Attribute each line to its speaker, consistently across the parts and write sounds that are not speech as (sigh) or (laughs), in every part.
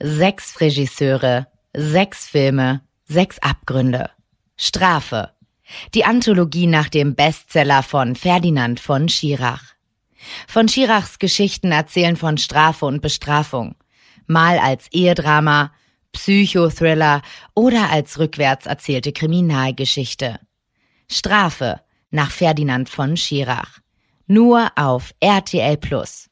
Speaker 1: Sechs Regisseure, sechs Filme, sechs Abgründe. Strafe. Die Anthologie nach dem Bestseller von Ferdinand von Schirach. Von Schirachs Geschichten erzählen von Strafe und Bestrafung. Mal als Ehedrama, Psychothriller oder als rückwärts erzählte Kriminalgeschichte. Strafe nach Ferdinand von Schirach. Nur auf RTL Plus.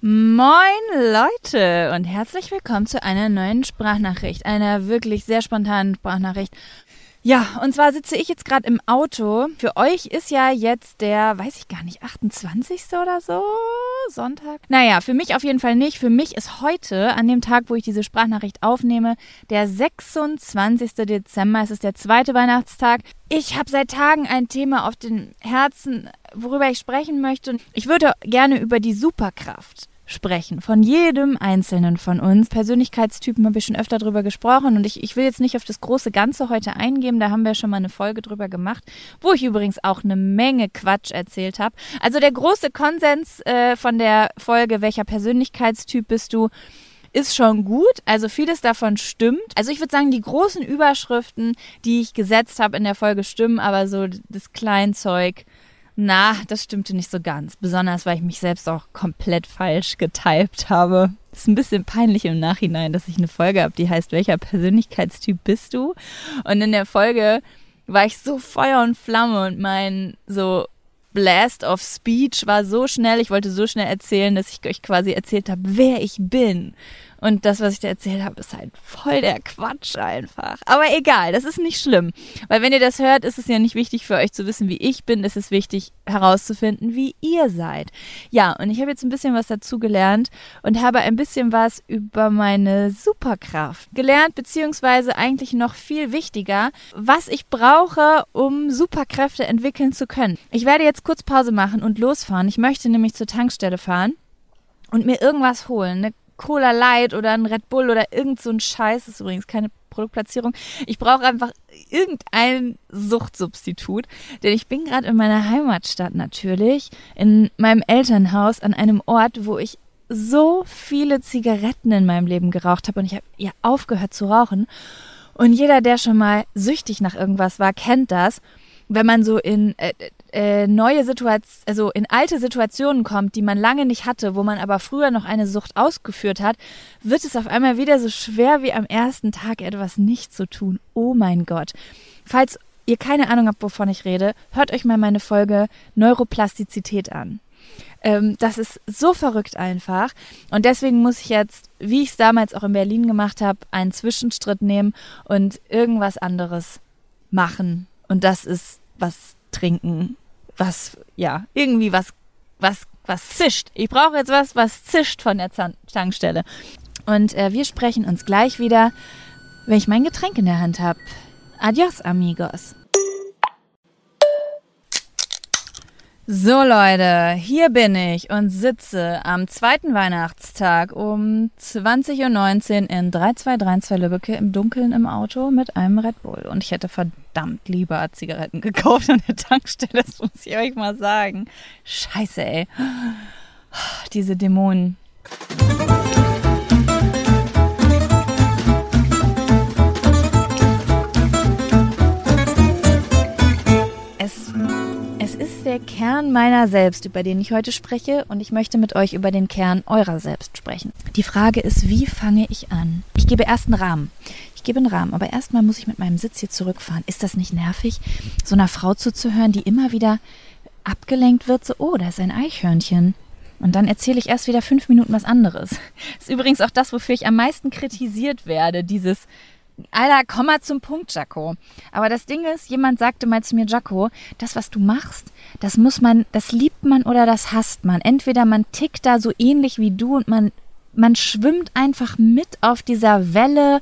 Speaker 2: Moin Leute und herzlich willkommen zu einer neuen Sprachnachricht, einer wirklich sehr spontanen Sprachnachricht ja, und zwar sitze ich jetzt gerade im Auto. Für euch ist ja jetzt der, weiß ich gar nicht, 28. oder so, Sonntag. Naja, für mich auf jeden Fall nicht. Für mich ist heute, an dem Tag, wo ich diese Sprachnachricht aufnehme, der 26. Dezember. Es ist der zweite Weihnachtstag. Ich habe seit Tagen ein Thema auf den Herzen, worüber ich sprechen möchte. Ich würde gerne über die Superkraft sprechen. Von jedem einzelnen von uns. Persönlichkeitstypen habe ich schon öfter drüber gesprochen und ich, ich will jetzt nicht auf das große Ganze heute eingehen. Da haben wir schon mal eine Folge drüber gemacht, wo ich übrigens auch eine Menge Quatsch erzählt habe. Also der große Konsens äh, von der Folge, welcher Persönlichkeitstyp bist du? ist schon gut. Also vieles davon stimmt. Also ich würde sagen, die großen Überschriften, die ich gesetzt habe in der Folge, stimmen, aber so das Kleinzeug na, das stimmte nicht so ganz. Besonders, weil ich mich selbst auch komplett falsch getypt habe. Ist ein bisschen peinlich im Nachhinein, dass ich eine Folge habe, die heißt, welcher Persönlichkeitstyp bist du? Und in der Folge war ich so Feuer und Flamme und mein so Blast of Speech war so schnell, ich wollte so schnell erzählen, dass ich euch quasi erzählt habe, wer ich bin. Und das, was ich da erzählt habe, ist halt voll der Quatsch einfach. Aber egal, das ist nicht schlimm. Weil wenn ihr das hört, ist es ja nicht wichtig für euch zu wissen, wie ich bin. Es ist wichtig herauszufinden, wie ihr seid. Ja, und ich habe jetzt ein bisschen was dazu gelernt und habe ein bisschen was über meine Superkraft gelernt, beziehungsweise eigentlich noch viel wichtiger, was ich brauche, um Superkräfte entwickeln zu können. Ich werde jetzt kurz Pause machen und losfahren. Ich möchte nämlich zur Tankstelle fahren und mir irgendwas holen. Eine Cola Light oder ein Red Bull oder irgend so ein Scheiß. Das ist übrigens keine Produktplatzierung. Ich brauche einfach irgendein Suchtsubstitut, denn ich bin gerade in meiner Heimatstadt natürlich, in meinem Elternhaus an einem Ort, wo ich so viele Zigaretten in meinem Leben geraucht habe und ich habe ja aufgehört zu rauchen. Und jeder, der schon mal süchtig nach irgendwas war, kennt das. Wenn man so in äh, äh, neue Situationen, also in alte Situationen kommt, die man lange nicht hatte, wo man aber früher noch eine Sucht ausgeführt hat, wird es auf einmal wieder so schwer wie am ersten Tag etwas nicht zu tun. Oh mein Gott. Falls ihr keine Ahnung habt, wovon ich rede, hört euch mal meine Folge Neuroplastizität an. Ähm, das ist so verrückt einfach. Und deswegen muss ich jetzt, wie ich es damals auch in Berlin gemacht habe, einen Zwischenstritt nehmen und irgendwas anderes machen. Und das ist was trinken, was, ja, irgendwie was, was, was zischt. Ich brauche jetzt was, was zischt von der Tankstelle. Und äh, wir sprechen uns gleich wieder, wenn ich mein Getränk in der Hand habe. Adios, amigos. So Leute, hier bin ich und sitze am zweiten Weihnachtstag um 20.19 Uhr in 3232 Lübbecke im Dunkeln im Auto mit einem Red Bull. Und ich hätte verdammt lieber Zigaretten gekauft an der Tankstelle, das muss ich euch mal sagen. Scheiße, ey. Diese Dämonen. Der Kern meiner selbst, über den ich heute spreche, und ich möchte mit euch über den Kern eurer selbst sprechen. Die Frage ist, wie fange ich an? Ich gebe erst einen Rahmen. Ich gebe einen Rahmen, aber erstmal muss ich mit meinem Sitz hier zurückfahren. Ist das nicht nervig, so einer Frau zuzuhören, die immer wieder abgelenkt wird, so, oh, da ist ein Eichhörnchen. Und dann erzähle ich erst wieder fünf Minuten was anderes. Das (laughs) ist übrigens auch das, wofür ich am meisten kritisiert werde, dieses Alter, komm mal zum Punkt, Jaco. Aber das Ding ist, jemand sagte mal zu mir, Jaco, das, was du machst, das muss man, das liebt man oder das hasst man. Entweder man tickt da so ähnlich wie du und man, man schwimmt einfach mit auf dieser Welle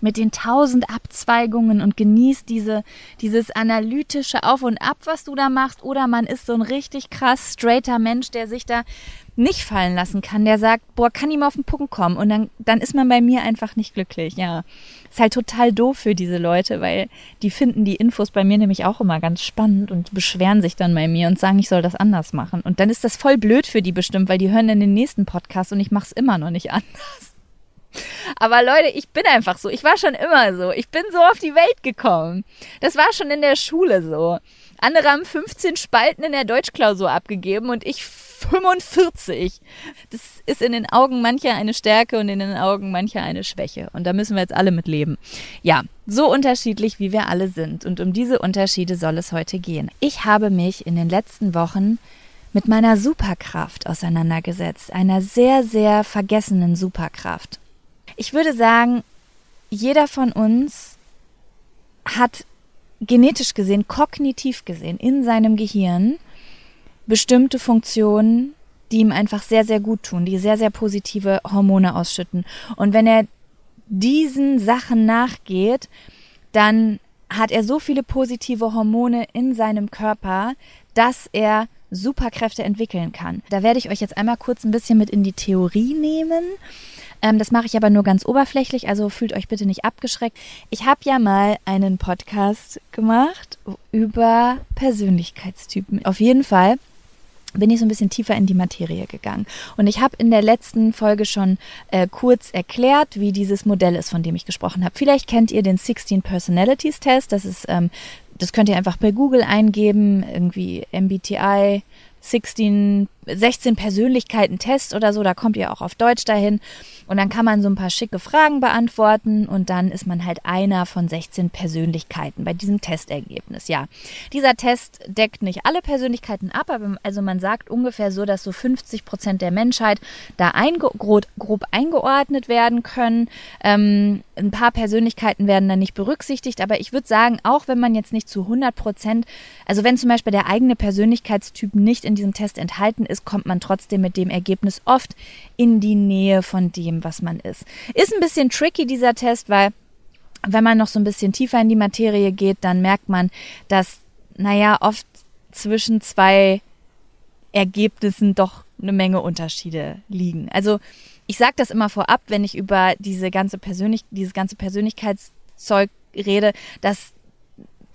Speaker 2: mit den tausend Abzweigungen und genießt diese, dieses analytische Auf und Ab, was du da machst, oder man ist so ein richtig krass straighter Mensch, der sich da nicht fallen lassen kann, der sagt, boah, kann ihm auf den Punkt kommen und dann, dann ist man bei mir einfach nicht glücklich, ja. Ist halt total doof für diese Leute, weil die finden die Infos bei mir nämlich auch immer ganz spannend und beschweren sich dann bei mir und sagen, ich soll das anders machen. Und dann ist das voll blöd für die bestimmt, weil die hören dann den nächsten Podcast und ich mach's immer noch nicht (laughs) anders. Aber Leute, ich bin einfach so. Ich war schon immer so. Ich bin so auf die Welt gekommen. Das war schon in der Schule so. Andere haben 15 Spalten in der Deutschklausur abgegeben und ich 45. Das ist in den Augen mancher eine Stärke und in den Augen mancher eine Schwäche. Und da müssen wir jetzt alle mit leben. Ja, so unterschiedlich wie wir alle sind. Und um diese Unterschiede soll es heute gehen. Ich habe mich in den letzten Wochen mit meiner Superkraft auseinandergesetzt. Einer sehr, sehr vergessenen Superkraft. Ich würde sagen, jeder von uns hat genetisch gesehen, kognitiv gesehen in seinem Gehirn bestimmte Funktionen, die ihm einfach sehr, sehr gut tun, die sehr, sehr positive Hormone ausschütten. Und wenn er diesen Sachen nachgeht, dann hat er so viele positive Hormone in seinem Körper, dass er Superkräfte entwickeln kann. Da werde ich euch jetzt einmal kurz ein bisschen mit in die Theorie nehmen. Ähm, das mache ich aber nur ganz oberflächlich, also fühlt euch bitte nicht abgeschreckt. Ich habe ja mal einen Podcast gemacht über Persönlichkeitstypen. Auf jeden Fall bin ich so ein bisschen tiefer in die Materie gegangen. Und ich habe in der letzten Folge schon äh, kurz erklärt, wie dieses Modell ist, von dem ich gesprochen habe. Vielleicht kennt ihr den 16 Personalities Test. Das ist, ähm, das könnt ihr einfach bei Google eingeben, irgendwie MBTI 16, 16 Persönlichkeiten Test oder so, da kommt ihr auch auf Deutsch dahin. Und dann kann man so ein paar schicke Fragen beantworten und dann ist man halt einer von 16 Persönlichkeiten bei diesem Testergebnis. Ja, dieser Test deckt nicht alle Persönlichkeiten ab, aber also man sagt ungefähr so, dass so 50 Prozent der Menschheit da einge grob, grob, eingeordnet werden können. Ähm, ein paar Persönlichkeiten werden dann nicht berücksichtigt, aber ich würde sagen, auch wenn man jetzt nicht zu 100 Prozent, also wenn zum Beispiel der eigene Persönlichkeitstyp nicht in diesem Test enthalten ist, kommt man trotzdem mit dem Ergebnis oft in die Nähe von dem, was man ist. Ist ein bisschen tricky dieser Test, weil wenn man noch so ein bisschen tiefer in die Materie geht, dann merkt man, dass, naja, oft zwischen zwei Ergebnissen doch eine Menge Unterschiede liegen. Also ich sage das immer vorab, wenn ich über diese ganze Persönlich dieses ganze Persönlichkeitszeug rede, dass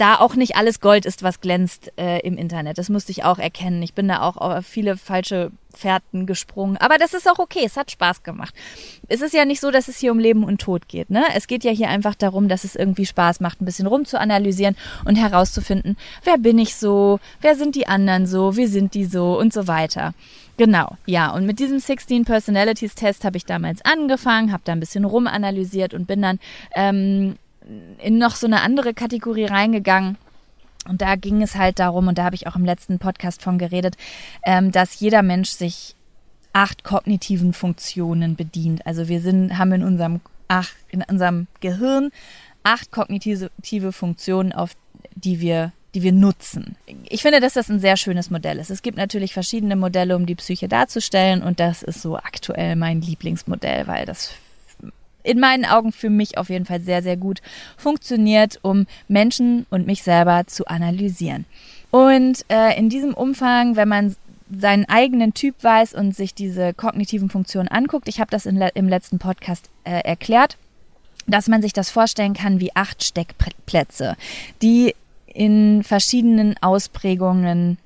Speaker 2: da auch nicht alles Gold ist, was glänzt äh, im Internet. Das musste ich auch erkennen. Ich bin da auch auf viele falsche Fährten gesprungen. Aber das ist auch okay. Es hat Spaß gemacht. Es ist ja nicht so, dass es hier um Leben und Tod geht. Ne? Es geht ja hier einfach darum, dass es irgendwie Spaß macht, ein bisschen rumzuanalysieren und herauszufinden, wer bin ich so, wer sind die anderen so, wie sind die so und so weiter. Genau, ja. Und mit diesem 16 Personalities Test habe ich damals angefangen, habe da ein bisschen rumanalysiert und bin dann ähm, in noch so eine andere Kategorie reingegangen. Und da ging es halt darum, und da habe ich auch im letzten Podcast von geredet, ähm, dass jeder Mensch sich acht kognitiven Funktionen bedient. Also wir sind, haben in unserem, ach, in unserem Gehirn acht kognitive Funktionen, auf die wir die wir nutzen. Ich finde, dass das ein sehr schönes Modell ist. Es gibt natürlich verschiedene Modelle, um die Psyche darzustellen und das ist so aktuell mein Lieblingsmodell, weil das in meinen Augen für mich auf jeden Fall sehr, sehr gut funktioniert, um Menschen und mich selber zu analysieren. Und äh, in diesem Umfang, wenn man seinen eigenen Typ weiß und sich diese kognitiven Funktionen anguckt, ich habe das in, im letzten Podcast äh, erklärt, dass man sich das vorstellen kann wie acht Steckplätze, die in verschiedenen Ausprägungen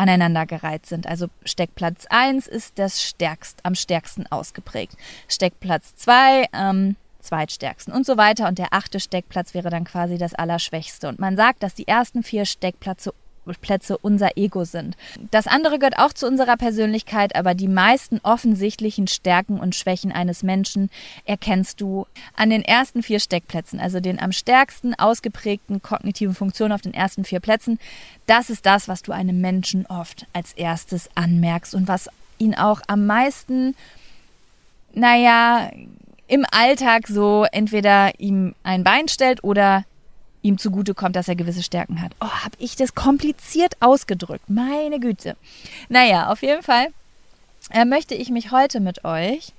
Speaker 2: aneinandergereiht sind. Also Steckplatz 1 ist das stärkst, am stärksten ausgeprägt. Steckplatz 2 am zweitstärksten und so weiter. Und der achte Steckplatz wäre dann quasi das Allerschwächste. Und man sagt, dass die ersten vier Steckplätze Plätze unser Ego sind. Das andere gehört auch zu unserer Persönlichkeit, aber die meisten offensichtlichen Stärken und Schwächen eines Menschen erkennst du an den ersten vier Steckplätzen, also den am stärksten ausgeprägten kognitiven Funktionen auf den ersten vier Plätzen. Das ist das, was du einem Menschen oft als erstes anmerkst und was ihn auch am meisten, naja, im Alltag so entweder ihm ein Bein stellt oder ihm zugutekommt, dass er gewisse Stärken hat. Oh, habe ich das kompliziert ausgedrückt. Meine Güte. Naja, auf jeden Fall äh, möchte ich mich heute mit euch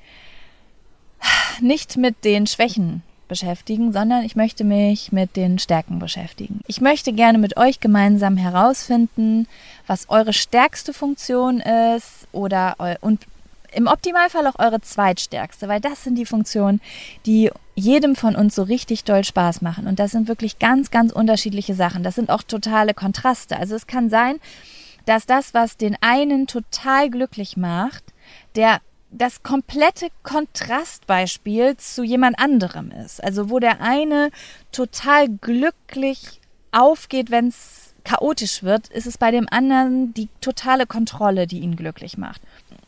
Speaker 2: nicht mit den Schwächen beschäftigen, sondern ich möchte mich mit den Stärken beschäftigen. Ich möchte gerne mit euch gemeinsam herausfinden, was eure stärkste Funktion ist oder und im Optimalfall auch eure zweitstärkste, weil das sind die Funktionen, die jedem von uns so richtig doll Spaß machen. Und das sind wirklich ganz, ganz unterschiedliche Sachen. Das sind auch totale Kontraste. Also es kann sein, dass das, was den einen total glücklich macht, der das komplette Kontrastbeispiel zu jemand anderem ist. Also wo der eine total glücklich aufgeht, wenn es chaotisch wird, ist es bei dem anderen die totale Kontrolle, die ihn glücklich macht.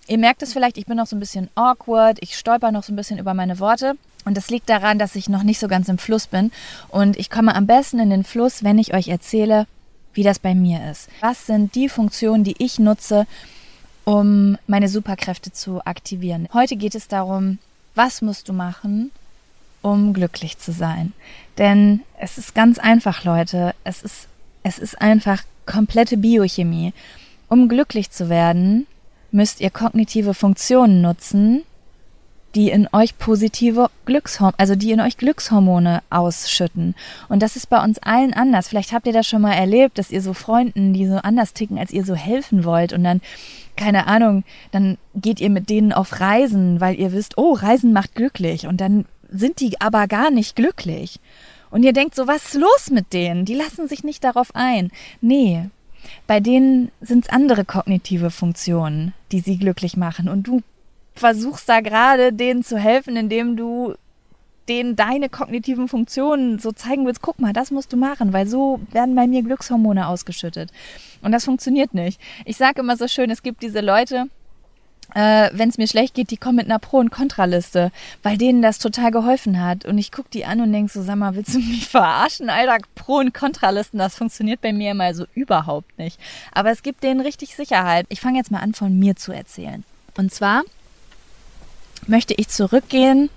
Speaker 2: Ihr merkt es vielleicht, ich bin noch so ein bisschen awkward, ich stolper noch so ein bisschen über meine Worte. Und das liegt daran, dass ich noch nicht so ganz im Fluss bin. Und ich komme am besten in den Fluss, wenn ich euch erzähle, wie das bei mir ist. Was sind die Funktionen, die ich nutze, um meine Superkräfte zu aktivieren? Heute geht es darum, was musst du machen, um glücklich zu sein? Denn es ist ganz einfach, Leute. Es ist, es ist einfach komplette Biochemie. Um glücklich zu werden, müsst ihr kognitive Funktionen nutzen, die in euch positive Glückshormone, also die in euch Glückshormone ausschütten. Und das ist bei uns allen anders. Vielleicht habt ihr das schon mal erlebt, dass ihr so Freunden, die so anders ticken, als ihr so helfen wollt und dann keine Ahnung, dann geht ihr mit denen auf Reisen, weil ihr wisst, oh, Reisen macht glücklich und dann sind die aber gar nicht glücklich. Und ihr denkt so, was ist los mit denen? Die lassen sich nicht darauf ein. Nee, bei denen sind es andere kognitive Funktionen, die sie glücklich machen. Und du versuchst da gerade denen zu helfen, indem du denen deine kognitiven Funktionen so zeigen willst, guck mal, das musst du machen, weil so werden bei mir Glückshormone ausgeschüttet. Und das funktioniert nicht. Ich sage immer so schön, es gibt diese Leute, äh, wenn es mir schlecht geht, die kommen mit einer Pro- und Kontraliste, weil denen das total geholfen hat. Und ich gucke die an und denke so, sag mal, willst du mich (laughs) verarschen, Alter? Pro- und Kontralisten, das funktioniert bei mir immer so überhaupt nicht. Aber es gibt denen richtig Sicherheit. Ich fange jetzt mal an, von mir zu erzählen. Und zwar möchte ich zurückgehen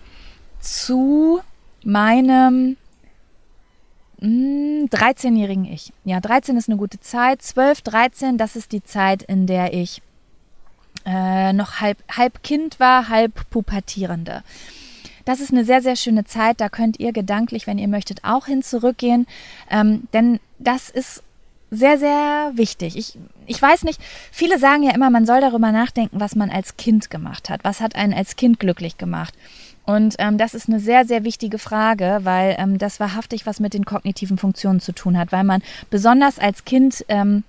Speaker 2: zu meinem 13-jährigen hm, Ich. Ja, 13 ist eine gute Zeit. 12, 13, das ist die Zeit, in der ich äh, noch halb, halb Kind war, halb Pubertierende. Das ist eine sehr, sehr schöne Zeit. Da könnt ihr gedanklich, wenn ihr möchtet, auch hin zurückgehen. Ähm, denn das ist sehr, sehr wichtig. Ich, ich weiß nicht, viele sagen ja immer, man soll darüber nachdenken, was man als Kind gemacht hat. Was hat einen als Kind glücklich gemacht? Und ähm, das ist eine sehr, sehr wichtige Frage, weil ähm, das wahrhaftig was mit den kognitiven Funktionen zu tun hat, weil man besonders als Kind ähm,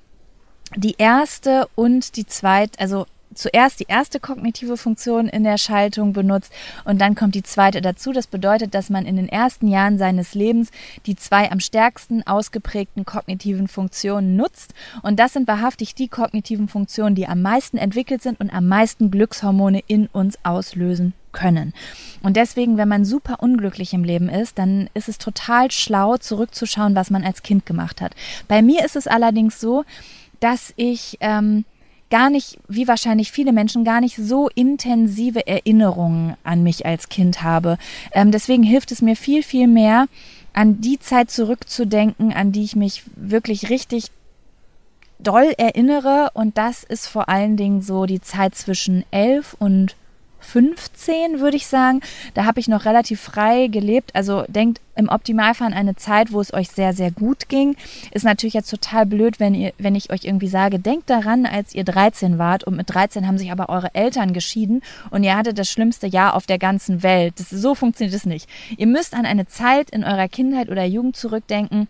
Speaker 2: die erste und die zweite, also zuerst die erste kognitive Funktion in der Schaltung benutzt und dann kommt die zweite dazu. Das bedeutet, dass man in den ersten Jahren seines Lebens die zwei am stärksten ausgeprägten kognitiven Funktionen nutzt. Und das sind wahrhaftig die kognitiven Funktionen, die am meisten entwickelt sind und am meisten Glückshormone in uns auslösen können. Und deswegen, wenn man super unglücklich im Leben ist, dann ist es total schlau, zurückzuschauen, was man als Kind gemacht hat. Bei mir ist es allerdings so, dass ich ähm, gar nicht, wie wahrscheinlich viele Menschen, gar nicht so intensive Erinnerungen an mich als Kind habe. Ähm, deswegen hilft es mir viel, viel mehr, an die Zeit zurückzudenken, an die ich mich wirklich richtig doll erinnere. Und das ist vor allen Dingen so die Zeit zwischen elf und 15, würde ich sagen. Da habe ich noch relativ frei gelebt. Also denkt im Optimalfall an eine Zeit, wo es euch sehr, sehr gut ging. Ist natürlich jetzt total blöd, wenn, ihr, wenn ich euch irgendwie sage, denkt daran, als ihr 13 wart und mit 13 haben sich aber eure Eltern geschieden und ihr hattet das schlimmste Jahr auf der ganzen Welt. Das, so funktioniert es nicht. Ihr müsst an eine Zeit in eurer Kindheit oder Jugend zurückdenken,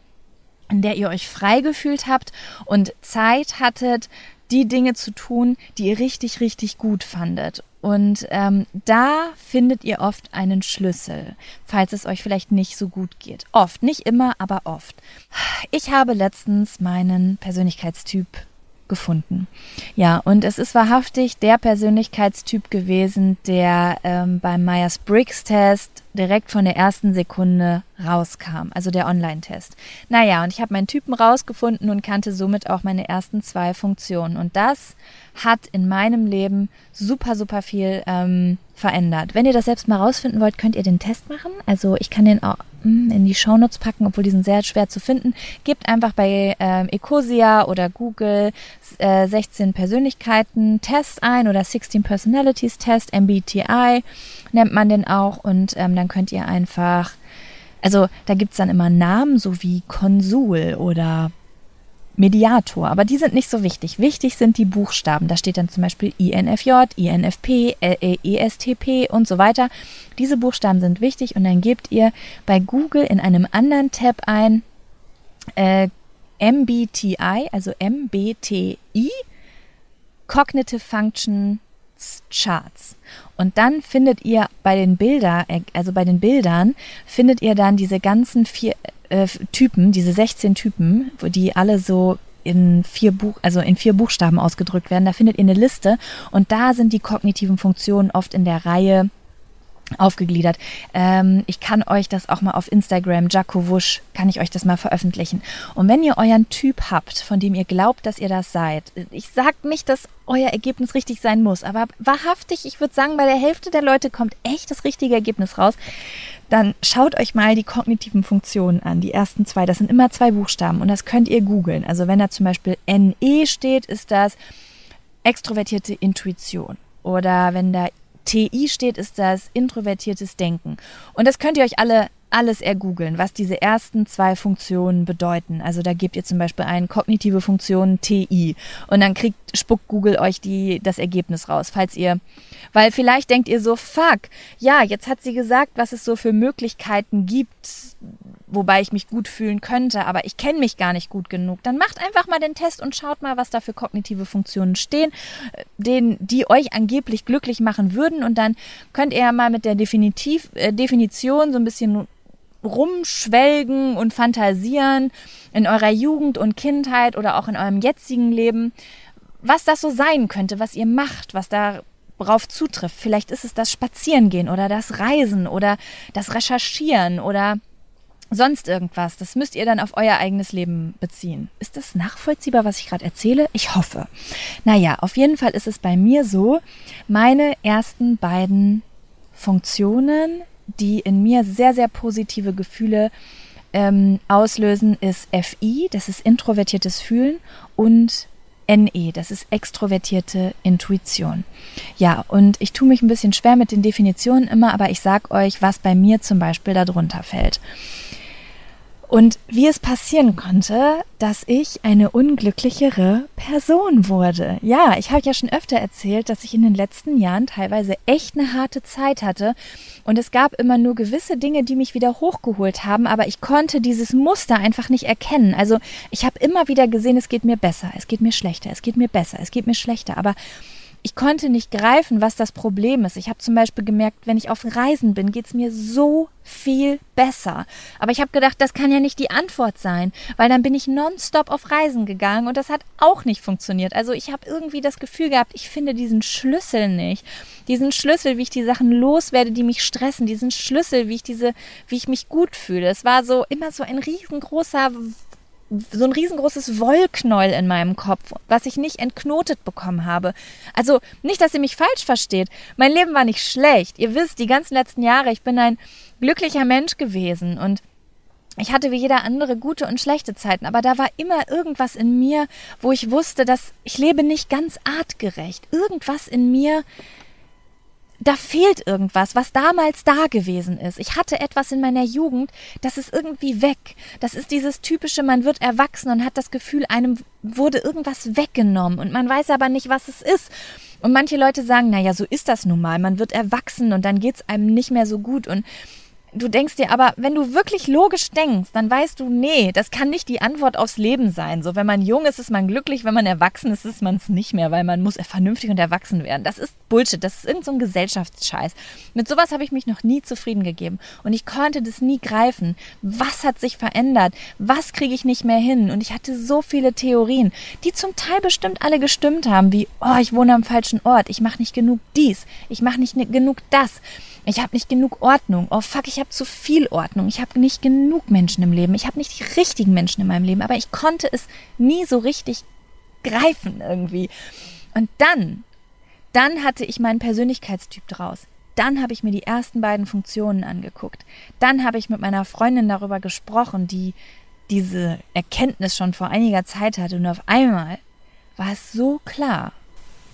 Speaker 2: in der ihr euch frei gefühlt habt und Zeit hattet, die Dinge zu tun, die ihr richtig, richtig gut fandet. Und ähm, da findet ihr oft einen Schlüssel, falls es euch vielleicht nicht so gut geht. Oft, nicht immer, aber oft. Ich habe letztens meinen Persönlichkeitstyp gefunden. Ja, und es ist wahrhaftig der Persönlichkeitstyp gewesen, der ähm, beim Myers-Briggs-Test direkt von der ersten Sekunde rauskam, also der Online-Test. Naja, und ich habe meinen Typen rausgefunden und kannte somit auch meine ersten zwei Funktionen. Und das hat in meinem Leben super, super viel ähm, verändert. Wenn ihr das selbst mal rausfinden wollt, könnt ihr den Test machen. Also ich kann den auch hm, in die Shownotes packen, obwohl die sind sehr schwer zu finden. Gebt einfach bei ähm, Ecosia oder Google äh, 16 Persönlichkeiten Test ein oder 16 Personalities Test, MBTI nennt man den auch und ähm, dann könnt ihr einfach, also da gibt's dann immer Namen, so wie Konsul oder Mediator, aber die sind nicht so wichtig. Wichtig sind die Buchstaben. Da steht dann zum Beispiel INFJ, INFP, ESTP und so weiter. Diese Buchstaben sind wichtig und dann gebt ihr bei Google in einem anderen Tab ein äh, MBTI, also MBTI, Cognitive Function Charts. Und dann findet ihr bei den Bilder, äh, also bei den Bildern, findet ihr dann diese ganzen vier äh, Typen, diese 16 Typen, die alle so in vier Buch, also in vier Buchstaben ausgedrückt werden. Da findet ihr eine Liste und da sind die kognitiven Funktionen oft in der Reihe aufgegliedert. Ähm, ich kann euch das auch mal auf Instagram, Jaco Wusch, kann ich euch das mal veröffentlichen. Und wenn ihr euren Typ habt, von dem ihr glaubt, dass ihr das seid, ich sage nicht, dass euer Ergebnis richtig sein muss, aber wahrhaftig, ich würde sagen, bei der Hälfte der Leute kommt echt das richtige Ergebnis raus, dann schaut euch mal die kognitiven Funktionen an, die ersten zwei. Das sind immer zwei Buchstaben und das könnt ihr googeln. Also wenn da zum Beispiel NE steht, ist das extrovertierte Intuition. Oder wenn da TI steht, ist das introvertiertes Denken. Und das könnt ihr euch alle alles ergoogeln, was diese ersten zwei Funktionen bedeuten. Also da gebt ihr zum Beispiel ein kognitive Funktion TI und dann kriegt spuckt Google euch die das Ergebnis raus, falls ihr, weil vielleicht denkt ihr so fuck, ja jetzt hat sie gesagt, was es so für Möglichkeiten gibt, wobei ich mich gut fühlen könnte, aber ich kenne mich gar nicht gut genug. Dann macht einfach mal den Test und schaut mal, was da für kognitive Funktionen stehen, äh, den, die euch angeblich glücklich machen würden. Und dann könnt ihr ja mal mit der Definitiv, äh, Definition so ein bisschen rumschwelgen und fantasieren in eurer Jugend und Kindheit oder auch in eurem jetzigen Leben, was das so sein könnte, was ihr macht, was darauf zutrifft. Vielleicht ist es das Spazierengehen oder das Reisen oder das Recherchieren oder sonst irgendwas. Das müsst ihr dann auf euer eigenes Leben beziehen. Ist das nachvollziehbar, was ich gerade erzähle? Ich hoffe. Naja, auf jeden Fall ist es bei mir so, meine ersten beiden Funktionen, die in mir sehr, sehr positive Gefühle ähm, auslösen, ist FI, das ist introvertiertes Fühlen und NE, das ist extrovertierte Intuition. Ja, und ich tue mich ein bisschen schwer mit den Definitionen immer, aber ich sag euch, was bei mir zum Beispiel darunter fällt. Und wie es passieren konnte, dass ich eine unglücklichere Person wurde. Ja, ich habe ja schon öfter erzählt, dass ich in den letzten Jahren teilweise echt eine harte Zeit hatte. Und es gab immer nur gewisse Dinge, die mich wieder hochgeholt haben, aber ich konnte dieses Muster einfach nicht erkennen. Also ich habe immer wieder gesehen, es geht mir besser, es geht mir schlechter, es geht mir besser, es geht mir schlechter. Aber ich konnte nicht greifen, was das Problem ist. Ich habe zum Beispiel gemerkt, wenn ich auf Reisen bin, geht es mir so viel besser. Aber ich habe gedacht, das kann ja nicht die Antwort sein, weil dann bin ich nonstop auf Reisen gegangen und das hat auch nicht funktioniert. Also ich habe irgendwie das Gefühl gehabt, ich finde diesen Schlüssel nicht. Diesen Schlüssel, wie ich die Sachen loswerde, die mich stressen, diesen Schlüssel, wie ich diese, wie ich mich gut fühle. Es war so immer so ein riesengroßer so ein riesengroßes Wollknäuel in meinem Kopf, was ich nicht entknotet bekommen habe. Also nicht, dass ihr mich falsch versteht. Mein Leben war nicht schlecht. Ihr wisst, die ganzen letzten Jahre, ich bin ein glücklicher Mensch gewesen und ich hatte wie jeder andere gute und schlechte Zeiten, aber da war immer irgendwas in mir, wo ich wusste, dass ich lebe nicht ganz artgerecht. Irgendwas in mir da fehlt irgendwas, was damals da gewesen ist. Ich hatte etwas in meiner Jugend, das ist irgendwie weg. Das ist dieses typische, man wird erwachsen und hat das Gefühl, einem wurde irgendwas weggenommen und man weiß aber nicht, was es ist. Und manche Leute sagen, naja, so ist das nun mal. Man wird erwachsen und dann geht's einem nicht mehr so gut und du denkst dir aber, wenn du wirklich logisch denkst, dann weißt du, nee, das kann nicht die Antwort aufs Leben sein. So, wenn man jung ist, ist man glücklich, wenn man erwachsen ist, ist man es nicht mehr, weil man muss vernünftig und erwachsen werden. Das ist Bullshit, das ist irgendein so Gesellschaftsscheiß. Mit sowas habe ich mich noch nie zufrieden gegeben und ich konnte das nie greifen. Was hat sich verändert? Was kriege ich nicht mehr hin? Und ich hatte so viele Theorien, die zum Teil bestimmt alle gestimmt haben, wie, oh, ich wohne am falschen Ort, ich mache nicht genug dies, ich mache nicht genug das. Ich habe nicht genug Ordnung. Oh fuck, ich habe zu viel Ordnung. Ich habe nicht genug Menschen im Leben. Ich habe nicht die richtigen Menschen in meinem Leben. Aber ich konnte es nie so richtig greifen irgendwie. Und dann, dann hatte ich meinen Persönlichkeitstyp draus. Dann habe ich mir die ersten beiden Funktionen angeguckt. Dann habe ich mit meiner Freundin darüber gesprochen, die diese Erkenntnis schon vor einiger Zeit hatte. Und auf einmal war es so klar.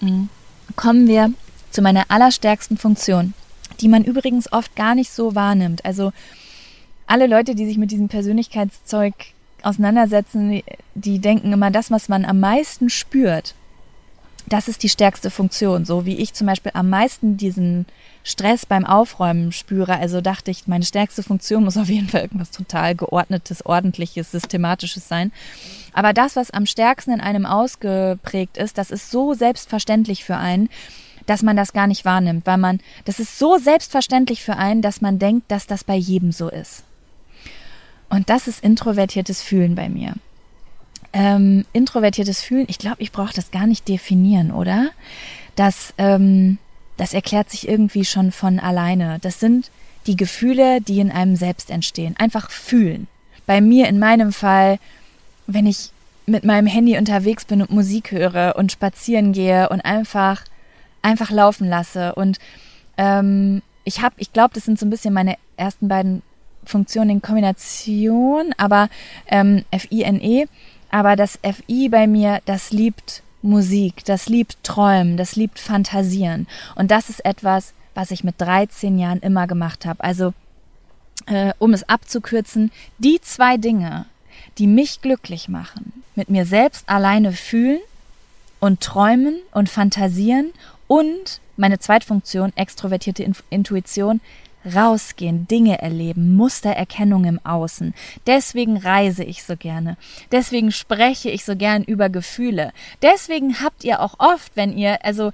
Speaker 2: Mhm. Kommen wir zu meiner allerstärksten Funktion die man übrigens oft gar nicht so wahrnimmt. Also alle Leute, die sich mit diesem Persönlichkeitszeug auseinandersetzen, die denken immer, das, was man am meisten spürt, das ist die stärkste Funktion. So wie ich zum Beispiel am meisten diesen Stress beim Aufräumen spüre. Also dachte ich, meine stärkste Funktion muss auf jeden Fall irgendwas total geordnetes, ordentliches, systematisches sein. Aber das, was am stärksten in einem ausgeprägt ist, das ist so selbstverständlich für einen, dass man das gar nicht wahrnimmt, weil man, das ist so selbstverständlich für einen, dass man denkt, dass das bei jedem so ist. Und das ist introvertiertes Fühlen bei mir. Ähm, introvertiertes Fühlen, ich glaube, ich brauche das gar nicht definieren, oder? Das, ähm, das erklärt sich irgendwie schon von alleine. Das sind die Gefühle, die in einem selbst entstehen. Einfach fühlen. Bei mir in meinem Fall, wenn ich mit meinem Handy unterwegs bin und Musik höre und spazieren gehe und einfach, einfach laufen lasse. Und ähm, ich habe, ich glaube, das sind so ein bisschen meine ersten beiden Funktionen in Kombination, aber ähm, F-I-N-E. Aber das F-I bei mir, das liebt Musik, das liebt Träumen, das liebt Fantasieren. Und das ist etwas, was ich mit 13 Jahren immer gemacht habe. Also, äh, um es abzukürzen, die zwei Dinge, die mich glücklich machen, mit mir selbst alleine fühlen und träumen und fantasieren und meine Zweitfunktion, extrovertierte Intuition, rausgehen, Dinge erleben, Mustererkennung im Außen. Deswegen reise ich so gerne. Deswegen spreche ich so gern über Gefühle. Deswegen habt ihr auch oft, wenn ihr, also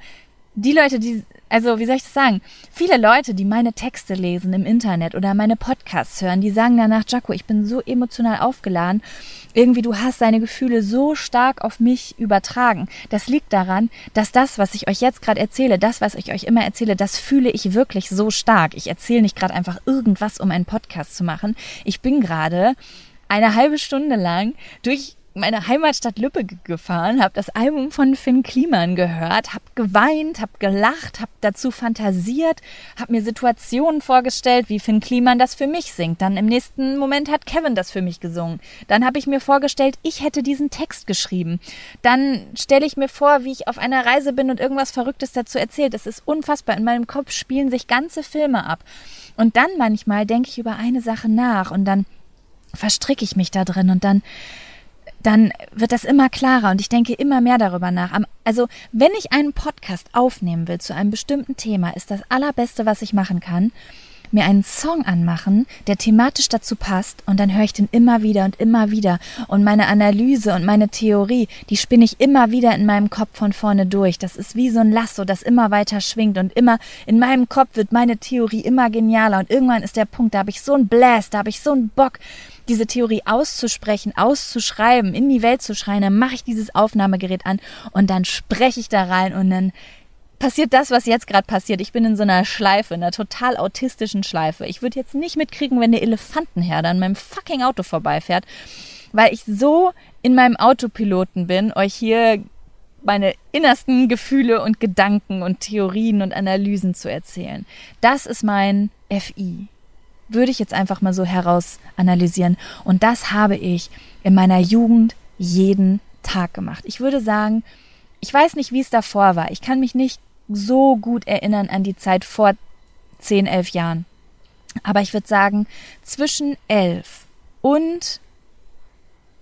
Speaker 2: die Leute, die, also wie soll ich das sagen? Viele Leute, die meine Texte lesen im Internet oder meine Podcasts hören, die sagen danach, Jaco, ich bin so emotional aufgeladen. Irgendwie, du hast deine Gefühle so stark auf mich übertragen. Das liegt daran, dass das, was ich euch jetzt gerade erzähle, das, was ich euch immer erzähle, das fühle ich wirklich so stark. Ich erzähle nicht gerade einfach irgendwas, um einen Podcast zu machen. Ich bin gerade eine halbe Stunde lang durch meine Heimatstadt Lübeck gefahren, habe das Album von Finn Kliman gehört, habe geweint, habe gelacht, habe dazu fantasiert, habe mir Situationen vorgestellt, wie Finn Kliman das für mich singt. Dann im nächsten Moment hat Kevin das für mich gesungen. Dann habe ich mir vorgestellt, ich hätte diesen Text geschrieben. Dann stelle ich mir vor, wie ich auf einer Reise bin und irgendwas Verrücktes dazu erzählt. Es ist unfassbar. In meinem Kopf spielen sich ganze Filme ab. Und dann manchmal denke ich über eine Sache nach und dann verstricke ich mich da drin und dann dann wird das immer klarer und ich denke immer mehr darüber nach. Also, wenn ich einen Podcast aufnehmen will zu einem bestimmten Thema, ist das allerbeste, was ich machen kann, mir einen Song anmachen, der thematisch dazu passt und dann höre ich den immer wieder und immer wieder und meine Analyse und meine Theorie, die spinne ich immer wieder in meinem Kopf von vorne durch. Das ist wie so ein Lasso, das immer weiter schwingt und immer in meinem Kopf wird meine Theorie immer genialer und irgendwann ist der Punkt, da habe ich so einen Blast, da habe ich so einen Bock, diese Theorie auszusprechen, auszuschreiben, in die Welt zu schreien, dann mache ich dieses Aufnahmegerät an und dann spreche ich da rein und dann passiert das, was jetzt gerade passiert. Ich bin in so einer Schleife, einer total autistischen Schleife. Ich würde jetzt nicht mitkriegen, wenn der Elefantenherde an meinem fucking Auto vorbeifährt, weil ich so in meinem Autopiloten bin, euch hier meine innersten Gefühle und Gedanken und Theorien und Analysen zu erzählen. Das ist mein FI würde ich jetzt einfach mal so heraus analysieren. Und das habe ich in meiner Jugend jeden Tag gemacht. Ich würde sagen, ich weiß nicht, wie es davor war. Ich kann mich nicht so gut erinnern an die Zeit vor 10, 11 Jahren. Aber ich würde sagen, zwischen 11 und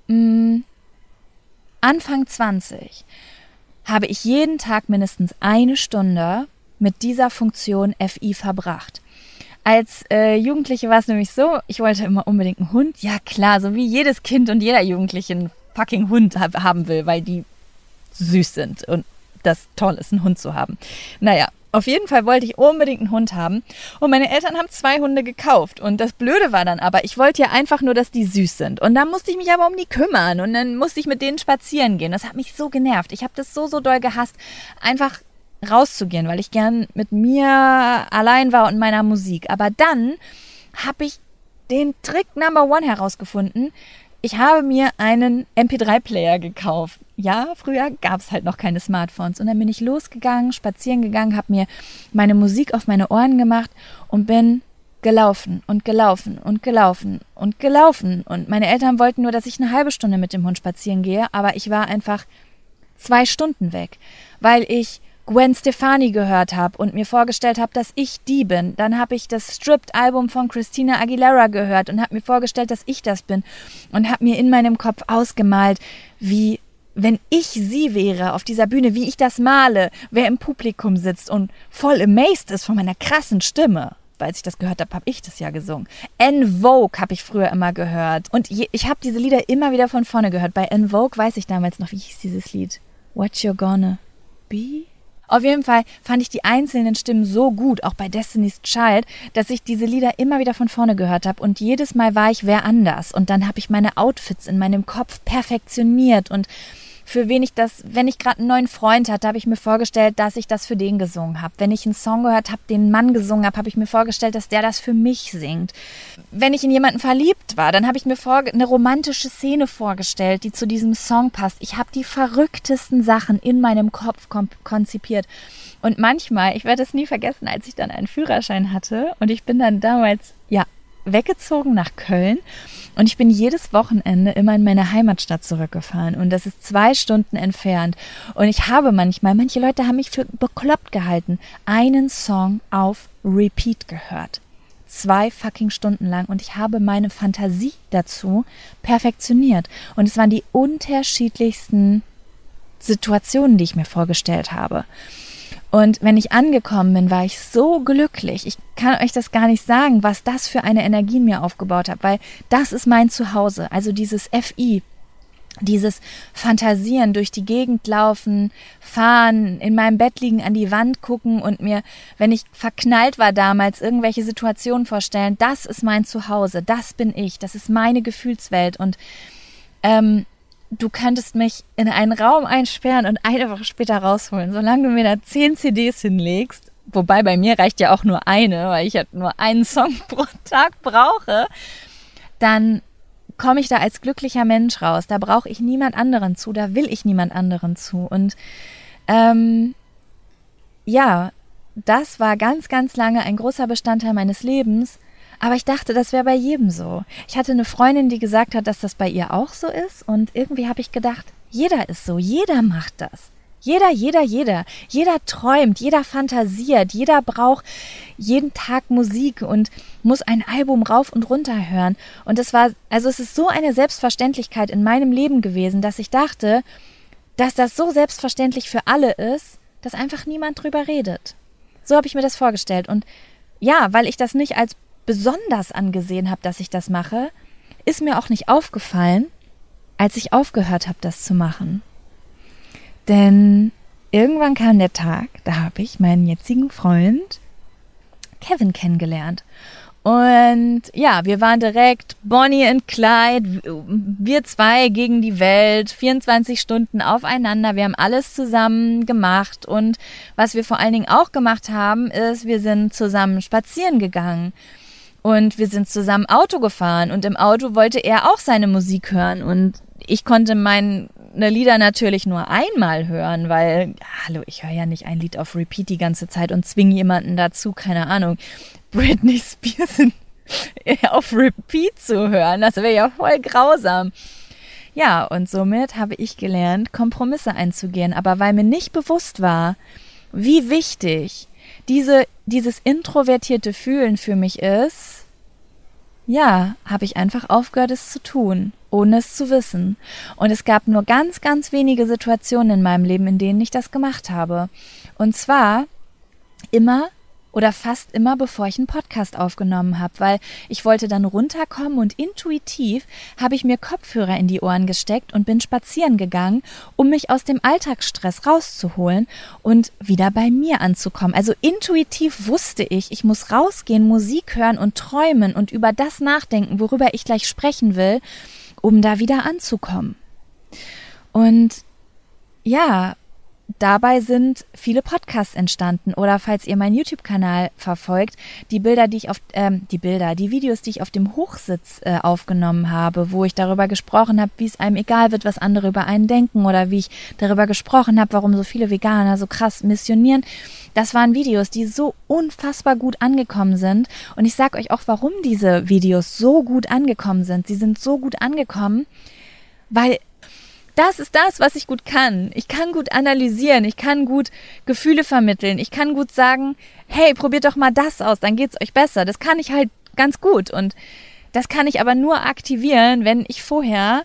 Speaker 2: mh, mm, Anfang 20 habe ich jeden Tag mindestens eine Stunde mit dieser Funktion FI verbracht. Als äh, Jugendliche war es nämlich so, ich wollte immer unbedingt einen Hund. Ja klar, so wie jedes Kind und jeder Jugendliche einen fucking Hund hab, haben will, weil die süß sind und das toll ist, einen Hund zu haben. Naja, auf jeden Fall wollte ich unbedingt einen Hund haben. Und meine Eltern haben zwei Hunde gekauft. Und das Blöde war dann aber, ich wollte ja einfach nur, dass die süß sind. Und dann musste ich mich aber um die kümmern. Und dann musste ich mit denen spazieren gehen. Das hat mich so genervt. Ich habe das so, so doll gehasst. Einfach rauszugehen, weil ich gern mit mir allein war und meiner Musik. Aber dann habe ich den Trick Number One herausgefunden. Ich habe mir einen MP3-Player gekauft. Ja, früher gab es halt noch keine Smartphones. Und dann bin ich losgegangen, spazieren gegangen, habe mir meine Musik auf meine Ohren gemacht und bin gelaufen und gelaufen und gelaufen und gelaufen. Und meine Eltern wollten nur, dass ich eine halbe Stunde mit dem Hund spazieren gehe, aber ich war einfach zwei Stunden weg, weil ich Gwen Stefani gehört habe und mir vorgestellt habe, dass ich die bin. Dann habe ich das Stripped-Album von Christina Aguilera gehört und habe mir vorgestellt, dass ich das bin. Und habe mir in meinem Kopf ausgemalt, wie wenn ich sie wäre auf dieser Bühne, wie ich das male, wer im Publikum sitzt und voll amazed ist von meiner krassen Stimme. Weil ich das gehört habe, habe ich das ja gesungen. En Vogue habe ich früher immer gehört. Und je, ich habe diese Lieder immer wieder von vorne gehört. Bei En Vogue weiß ich damals noch, wie hieß dieses Lied? What You're Gonna Be? Auf jeden Fall fand ich die einzelnen Stimmen so gut, auch bei Destiny's Child, dass ich diese Lieder immer wieder von vorne gehört habe. Und jedes Mal war ich wer anders. Und dann habe ich meine Outfits in meinem Kopf perfektioniert. Und für wen ich das, wenn ich gerade einen neuen Freund hatte, habe ich mir vorgestellt, dass ich das für den gesungen habe. Wenn ich einen Song gehört habe, den Mann gesungen habe, habe ich mir vorgestellt, dass der das für mich singt. Wenn ich in jemanden verliebt war, dann habe ich mir vor, eine romantische Szene vorgestellt, die zu diesem Song passt. Ich habe die verrücktesten Sachen in meinem Kopf konzipiert. Und manchmal, ich werde es nie vergessen, als ich dann einen Führerschein hatte und ich bin dann damals, ja, weggezogen nach Köln und ich bin jedes Wochenende immer in meine Heimatstadt zurückgefahren und das ist zwei Stunden entfernt. Und ich habe manchmal, manche Leute haben mich für bekloppt gehalten, einen Song auf Repeat gehört. Zwei fucking Stunden lang und ich habe meine Fantasie dazu perfektioniert. Und es waren die unterschiedlichsten Situationen, die ich mir vorgestellt habe. Und wenn ich angekommen bin, war ich so glücklich. Ich kann euch das gar nicht sagen, was das für eine Energie in mir aufgebaut hat, weil das ist mein Zuhause. Also dieses FI, dieses Fantasieren, durch die Gegend laufen, fahren, in meinem Bett liegen, an die Wand gucken und mir, wenn ich verknallt war damals, irgendwelche Situationen vorstellen, das ist mein Zuhause, das bin ich, das ist meine Gefühlswelt und ähm, du könntest mich in einen Raum einsperren und eine Woche später rausholen. Solange du mir da zehn CDs hinlegst, wobei bei mir reicht ja auch nur eine, weil ich halt nur einen Song (laughs) pro Tag brauche, dann komme ich da als glücklicher Mensch raus. Da brauche ich niemand anderen zu, da will ich niemand anderen zu. Und ähm, ja, das war ganz, ganz lange ein großer Bestandteil meines Lebens. Aber ich dachte, das wäre bei jedem so. Ich hatte eine Freundin, die gesagt hat, dass das bei ihr auch so ist. Und irgendwie habe ich gedacht, jeder ist so, jeder macht das. Jeder, jeder, jeder. Jeder träumt, jeder fantasiert, jeder braucht jeden Tag Musik und muss ein Album rauf und runter hören. Und es war, also es ist so eine Selbstverständlichkeit in meinem Leben gewesen, dass ich dachte, dass das so selbstverständlich für alle ist, dass einfach niemand drüber redet. So habe ich mir das vorgestellt. Und ja, weil ich das nicht als besonders angesehen habe, dass ich das mache, ist mir auch nicht aufgefallen, als ich aufgehört habe, das zu machen. Denn irgendwann kam der Tag, da habe ich meinen jetzigen Freund Kevin kennengelernt. Und ja, wir waren direkt Bonnie und Clyde, wir zwei gegen die Welt, 24 Stunden aufeinander. Wir haben alles zusammen gemacht. Und was wir vor allen Dingen auch gemacht haben, ist, wir sind zusammen spazieren gegangen. Und wir sind zusammen Auto gefahren und im Auto wollte er auch seine Musik hören und ich konnte meine Lieder natürlich nur einmal hören, weil, hallo, ich höre ja nicht ein Lied auf Repeat die ganze Zeit und zwinge jemanden dazu, keine Ahnung, Britney Spears (laughs) auf Repeat zu hören. Das wäre ja voll grausam. Ja, und somit habe ich gelernt, Kompromisse einzugehen. Aber weil mir nicht bewusst war, wie wichtig diese, dieses introvertierte Fühlen für mich ist, ja, habe ich einfach aufgehört, es zu tun, ohne es zu wissen. Und es gab nur ganz, ganz wenige Situationen in meinem Leben, in denen ich das gemacht habe. Und zwar immer oder fast immer, bevor ich einen Podcast aufgenommen habe, weil ich wollte dann runterkommen und intuitiv habe ich mir Kopfhörer in die Ohren gesteckt und bin spazieren gegangen, um mich aus dem Alltagsstress rauszuholen und wieder bei mir anzukommen. Also intuitiv wusste ich, ich muss rausgehen, Musik hören und träumen und über das nachdenken, worüber ich gleich sprechen will, um da wieder anzukommen. Und ja, dabei sind viele Podcasts entstanden oder falls ihr meinen YouTube-Kanal verfolgt, die Bilder, die ich auf ähm, die Bilder, die Videos, die ich auf dem Hochsitz äh, aufgenommen habe, wo ich darüber gesprochen habe, wie es einem egal wird, was andere über einen denken oder wie ich darüber gesprochen habe, warum so viele Veganer so krass missionieren. Das waren Videos, die so unfassbar gut angekommen sind und ich sage euch auch, warum diese Videos so gut angekommen sind. Sie sind so gut angekommen, weil das ist das, was ich gut kann. Ich kann gut analysieren, ich kann gut Gefühle vermitteln, ich kann gut sagen, hey, probiert doch mal das aus, dann geht's euch besser. Das kann ich halt ganz gut und das kann ich aber nur aktivieren, wenn ich vorher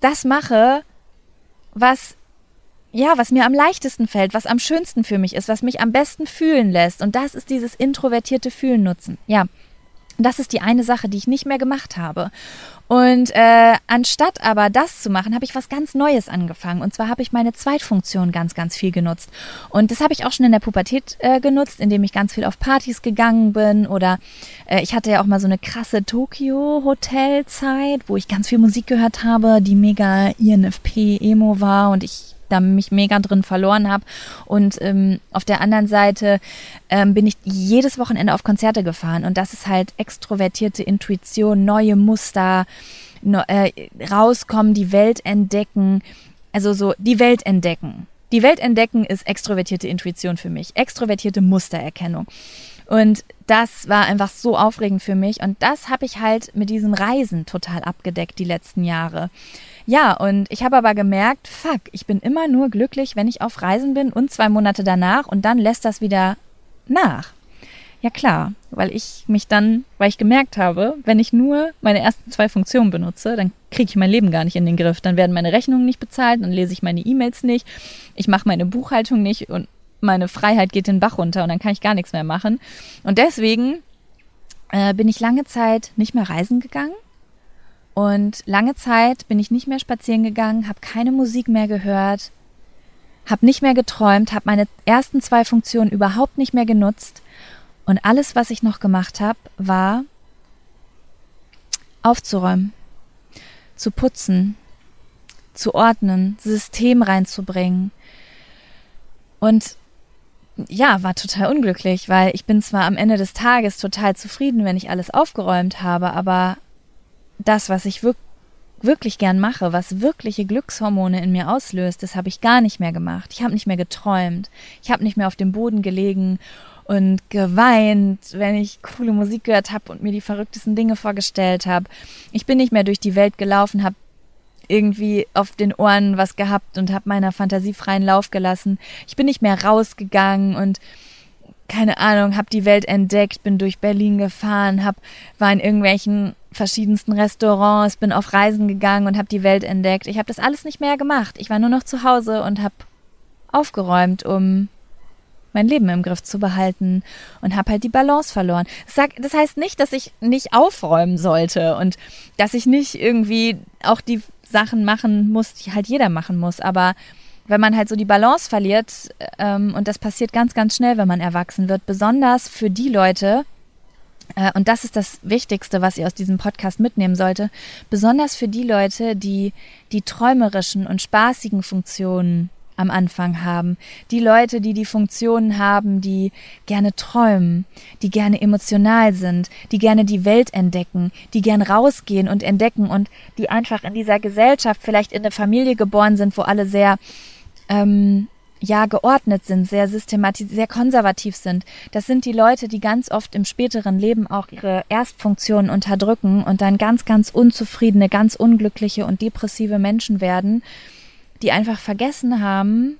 Speaker 2: das mache, was ja, was mir am leichtesten fällt, was am schönsten für mich ist, was mich am besten fühlen lässt und das ist dieses introvertierte Fühlen nutzen. Ja. Das ist die eine Sache, die ich nicht mehr gemacht habe. Und äh, anstatt aber das zu machen, habe ich was ganz Neues angefangen. Und zwar habe ich meine Zweitfunktion ganz, ganz viel genutzt. Und das habe ich auch schon in der Pubertät äh, genutzt, indem ich ganz viel auf Partys gegangen bin. Oder äh, ich hatte ja auch mal so eine krasse Tokio-Hotelzeit, wo ich ganz viel Musik gehört habe, die mega INFP-Emo war. Und ich da mich mega drin verloren habe. Und ähm, auf der anderen Seite ähm, bin ich jedes Wochenende auf Konzerte gefahren. Und das ist halt extrovertierte Intuition, neue Muster, no, äh, rauskommen, die Welt entdecken. Also so die Welt entdecken. Die Welt entdecken ist extrovertierte Intuition für mich, extrovertierte Mustererkennung. Und das war einfach so aufregend für mich. Und das habe ich halt mit diesem Reisen total abgedeckt die letzten Jahre. Ja, und ich habe aber gemerkt, fuck, ich bin immer nur glücklich, wenn ich auf Reisen bin und zwei Monate danach und dann lässt das wieder nach. Ja klar, weil ich mich dann, weil ich gemerkt habe, wenn ich nur meine ersten zwei Funktionen benutze, dann kriege ich mein Leben gar nicht in den Griff. Dann werden meine Rechnungen nicht bezahlt, dann lese ich meine E-Mails nicht, ich mache meine Buchhaltung nicht und meine Freiheit geht den Bach runter und dann kann ich gar nichts mehr machen. Und deswegen äh, bin ich lange Zeit nicht mehr reisen gegangen und lange Zeit bin ich nicht mehr spazieren gegangen, habe keine Musik mehr gehört, habe nicht mehr geträumt, habe meine ersten zwei Funktionen überhaupt nicht mehr genutzt. Und alles, was ich noch gemacht habe, war aufzuräumen, zu putzen, zu ordnen, System reinzubringen. Und ja, war total unglücklich, weil ich bin zwar am Ende des Tages total zufrieden, wenn ich alles aufgeräumt habe, aber das, was ich wirklich wirklich gern mache, was wirkliche Glückshormone in mir auslöst, das habe ich gar nicht mehr gemacht. Ich habe nicht mehr geträumt. Ich habe nicht mehr auf dem Boden gelegen und geweint, wenn ich coole Musik gehört habe und mir die verrücktesten Dinge vorgestellt habe. Ich bin nicht mehr durch die Welt gelaufen, habe irgendwie auf den Ohren was gehabt und habe meiner Fantasie freien Lauf gelassen. Ich bin nicht mehr rausgegangen und keine Ahnung, habe die Welt entdeckt, bin durch Berlin gefahren, hab, war in irgendwelchen verschiedensten Restaurants, bin auf Reisen gegangen und habe die Welt entdeckt. Ich habe das alles nicht mehr gemacht. Ich war nur noch zu Hause und habe aufgeräumt, um mein Leben im Griff zu behalten und habe halt die Balance verloren. Das heißt nicht, dass ich nicht aufräumen sollte und dass ich nicht irgendwie auch die Sachen machen muss, die halt jeder machen muss, aber wenn man halt so die Balance verliert, ähm, und das passiert ganz, ganz schnell, wenn man erwachsen wird, besonders für die Leute, und das ist das Wichtigste, was ihr aus diesem Podcast mitnehmen sollte, besonders für die Leute, die die träumerischen und spaßigen Funktionen am Anfang haben. Die Leute, die die Funktionen haben, die gerne träumen, die gerne emotional sind, die gerne die Welt entdecken, die gern rausgehen und entdecken und die einfach in dieser Gesellschaft vielleicht in eine Familie geboren sind, wo alle sehr ähm, ja geordnet sind, sehr systematisch, sehr konservativ sind. Das sind die Leute, die ganz oft im späteren Leben auch ihre Erstfunktionen unterdrücken und dann ganz, ganz unzufriedene, ganz unglückliche und depressive Menschen werden, die einfach vergessen haben,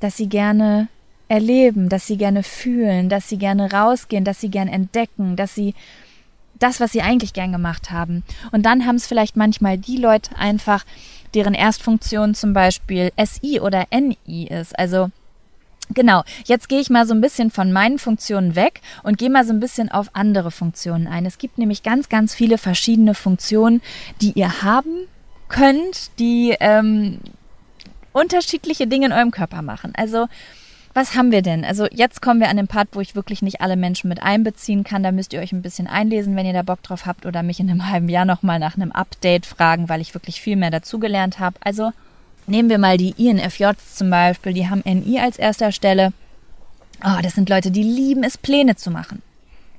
Speaker 2: dass sie gerne erleben, dass sie gerne fühlen, dass sie gerne rausgehen, dass sie gerne entdecken, dass sie das, was sie eigentlich gern gemacht haben. Und dann haben es vielleicht manchmal die Leute einfach, deren Erstfunktion zum Beispiel SI oder NI ist. Also Genau, jetzt gehe ich mal so ein bisschen von meinen Funktionen weg und gehe mal so ein bisschen auf andere Funktionen ein. Es gibt nämlich ganz, ganz viele verschiedene Funktionen, die ihr haben könnt, die ähm, unterschiedliche Dinge in eurem Körper machen. Also was haben wir denn? Also jetzt kommen wir an den Part, wo ich wirklich nicht alle Menschen mit einbeziehen kann. Da müsst ihr euch ein bisschen einlesen, wenn ihr da Bock drauf habt oder mich in einem (laughs) halben Jahr nochmal nach einem Update fragen, weil ich wirklich viel mehr dazugelernt habe. Also nehmen wir mal die INFJs zum Beispiel, die haben NI als erster Stelle. Oh, das sind Leute, die lieben es, Pläne zu machen.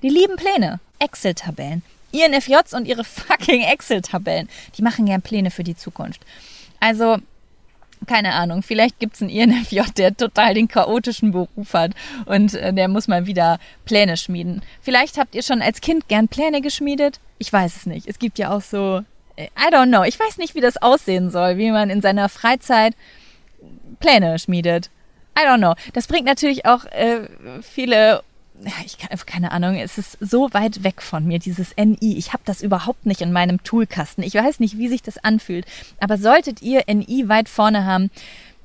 Speaker 2: Die lieben Pläne. Excel-Tabellen. INFJs und ihre (laughs) fucking Excel-Tabellen. Die machen gern Pläne für die Zukunft. Also keine Ahnung, vielleicht gibt es einen INFJ, der total den chaotischen Beruf hat und äh, der muss mal wieder Pläne schmieden. Vielleicht habt ihr schon als Kind gern Pläne geschmiedet. Ich weiß es nicht. Es gibt ja auch so, äh, I don't know, ich weiß nicht, wie das aussehen soll, wie man in seiner Freizeit Pläne schmiedet. I don't know. Das bringt natürlich auch äh, viele ich kann, keine Ahnung, es ist so weit weg von mir, dieses NI. Ich habe das überhaupt nicht in meinem Toolkasten. Ich weiß nicht, wie sich das anfühlt. Aber solltet ihr NI weit vorne haben,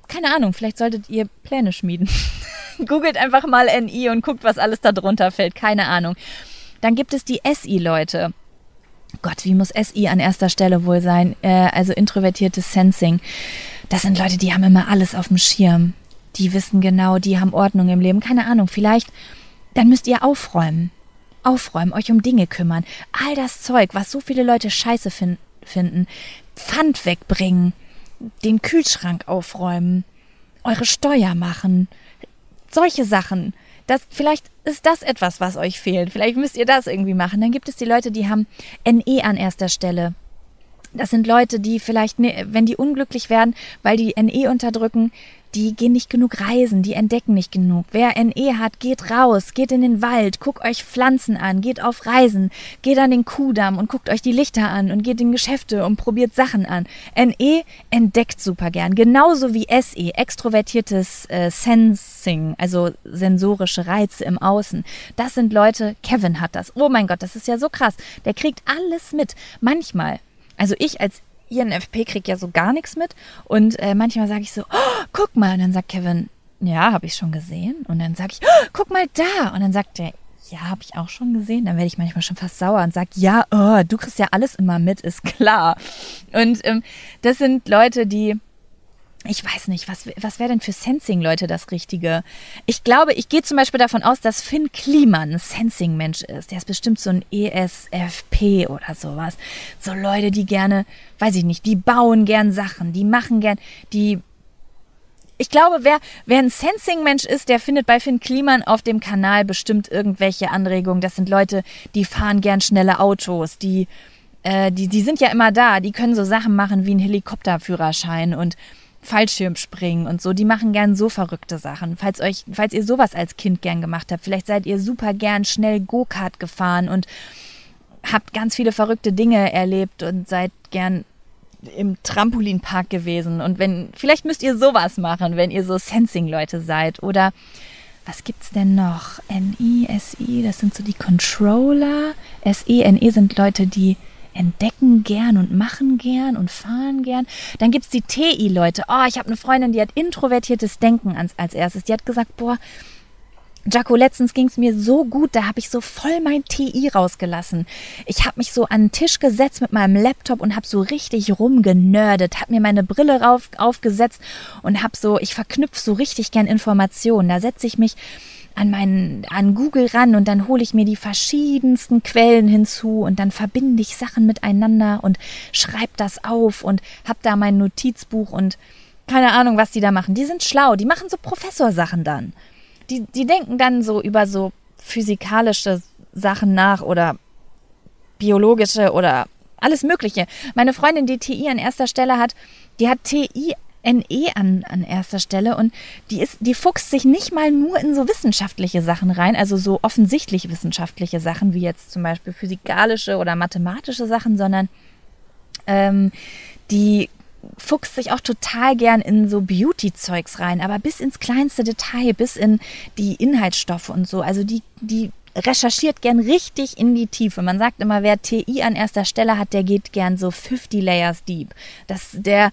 Speaker 2: keine Ahnung, vielleicht solltet ihr Pläne schmieden. (laughs) Googelt einfach mal NI und guckt, was alles da drunter fällt. Keine Ahnung. Dann gibt es die SI-Leute. Gott, wie muss SI an erster Stelle wohl sein? Äh, also introvertiertes Sensing. Das sind Leute, die haben immer alles auf dem Schirm. Die wissen genau, die haben Ordnung im Leben. Keine Ahnung, vielleicht, dann müsst ihr aufräumen. Aufräumen, euch um Dinge kümmern. All das Zeug, was so viele Leute scheiße fin finden. Pfand wegbringen. Den Kühlschrank aufräumen. Eure Steuer machen. Solche Sachen. Das, vielleicht ist das etwas, was euch fehlt. Vielleicht müsst ihr das irgendwie machen. Dann gibt es die Leute, die haben NE an erster Stelle. Das sind Leute, die vielleicht, ne, wenn die unglücklich werden, weil die NE unterdrücken, die gehen nicht genug reisen, die entdecken nicht genug. Wer NE hat, geht raus, geht in den Wald, guckt euch Pflanzen an, geht auf Reisen, geht an den Kuhdamm und guckt euch die Lichter an und geht in Geschäfte und probiert Sachen an. NE entdeckt super gern, genauso wie SE, extrovertiertes äh, Sensing, also sensorische Reize im Außen. Das sind Leute, Kevin hat das. Oh mein Gott, das ist ja so krass. Der kriegt alles mit. Manchmal also ich als INFP kriege ja so gar nichts mit. Und äh, manchmal sage ich so, oh, guck mal. Und dann sagt Kevin, ja, habe ich schon gesehen. Und dann sage ich, oh, guck mal da. Und dann sagt er, ja, habe ich auch schon gesehen. Dann werde ich manchmal schon fast sauer und sage, ja, oh, du kriegst ja alles immer mit, ist klar. Und ähm, das sind Leute, die ich weiß nicht, was, was wäre denn für Sensing-Leute das Richtige? Ich glaube, ich gehe zum Beispiel davon aus, dass Finn Kliman ein Sensing-Mensch ist. Der ist bestimmt so ein ESFP oder sowas. So Leute, die gerne, weiß ich nicht, die bauen gern Sachen, die machen gern, die. Ich glaube, wer, wer ein Sensing-Mensch ist, der findet bei Finn Kliman auf dem Kanal bestimmt irgendwelche Anregungen. Das sind Leute, die fahren gern schnelle Autos, die, äh, die, die sind ja immer da, die können so Sachen machen wie ein Helikopterführerschein und Fallschirmspringen und so, die machen gern so verrückte Sachen. Falls euch, falls ihr sowas als Kind gern gemacht habt, vielleicht seid ihr super gern schnell Go-Kart gefahren und habt ganz viele verrückte Dinge erlebt und seid gern im Trampolinpark gewesen. Und wenn, vielleicht müsst ihr sowas machen, wenn ihr so Sensing-Leute seid. Oder was gibt's denn noch? NI, SI, das sind so die Controller. SE, NE sind Leute, die entdecken gern und machen gern und fahren gern. Dann gibt's die TI-Leute. Oh, ich habe eine Freundin, die hat introvertiertes Denken als, als erstes. Die hat gesagt, boah, Jaco, letztens ging's mir so gut, da habe ich so voll mein TI rausgelassen. Ich habe mich so an den Tisch gesetzt mit meinem Laptop und habe so richtig rumgenördet, habe mir meine Brille rauf, aufgesetzt und habe so, ich verknüpfe so richtig gern Informationen. Da setze ich mich an meinen, an Google ran und dann hole ich mir die verschiedensten Quellen hinzu und dann verbinde ich Sachen miteinander und schreibe das auf und hab da mein Notizbuch und keine Ahnung, was die da machen. Die sind schlau, die machen so Professorsachen dann. Die, die denken dann so über so physikalische Sachen nach oder biologische oder alles Mögliche. Meine Freundin, die TI an erster Stelle hat, die hat TI NE an, an erster Stelle und die ist, die fuchst sich nicht mal nur in so wissenschaftliche Sachen rein, also so offensichtlich wissenschaftliche Sachen wie jetzt zum Beispiel physikalische oder mathematische Sachen, sondern ähm, die fuchst sich auch total gern in so Beauty-Zeugs rein, aber bis ins kleinste Detail, bis in die Inhaltsstoffe und so. Also die, die recherchiert gern richtig in die Tiefe. Man sagt immer, wer TI an erster Stelle hat, der geht gern so 50 Layers deep. Das, der,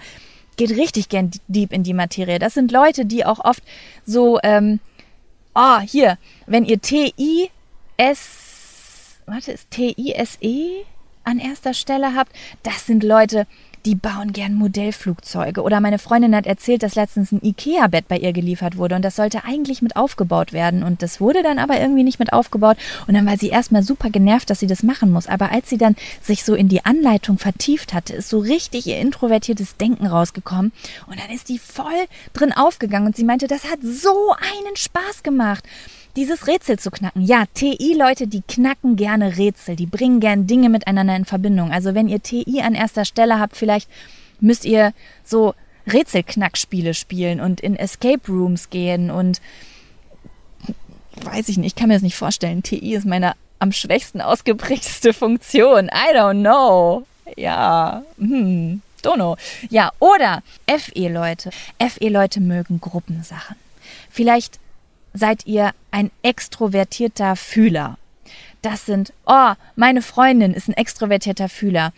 Speaker 2: geht richtig gern deep in die Materie. Das sind Leute, die auch oft so, ähm, oh, hier, wenn ihr T-I-S, warte, ist T-I-S-E an erster Stelle habt, das sind Leute, die bauen gern Modellflugzeuge. Oder meine Freundin hat erzählt, dass letztens ein IKEA-Bett bei ihr geliefert wurde und das sollte eigentlich mit aufgebaut werden. Und das wurde dann aber irgendwie nicht mit aufgebaut. Und dann war sie erstmal super genervt, dass sie das machen muss. Aber als sie dann sich so in die Anleitung vertieft hatte, ist so richtig ihr introvertiertes Denken rausgekommen. Und dann ist die voll drin aufgegangen und sie meinte, das hat so einen Spaß gemacht dieses Rätsel zu knacken. Ja, TI-Leute, die knacken gerne Rätsel, die bringen gerne Dinge miteinander in Verbindung. Also wenn ihr TI an erster Stelle habt, vielleicht müsst ihr so Rätselknackspiele spielen und in Escape Rooms gehen und weiß ich nicht, ich kann mir das nicht vorstellen. TI ist meine am schwächsten ausgeprägteste (laughs) Funktion. I don't know. Ja, hm, don't know. Ja, oder FE-Leute. FE-Leute mögen Gruppensachen. Vielleicht seid ihr ein extrovertierter Fühler. Das sind, oh, meine Freundin ist ein extrovertierter Fühler.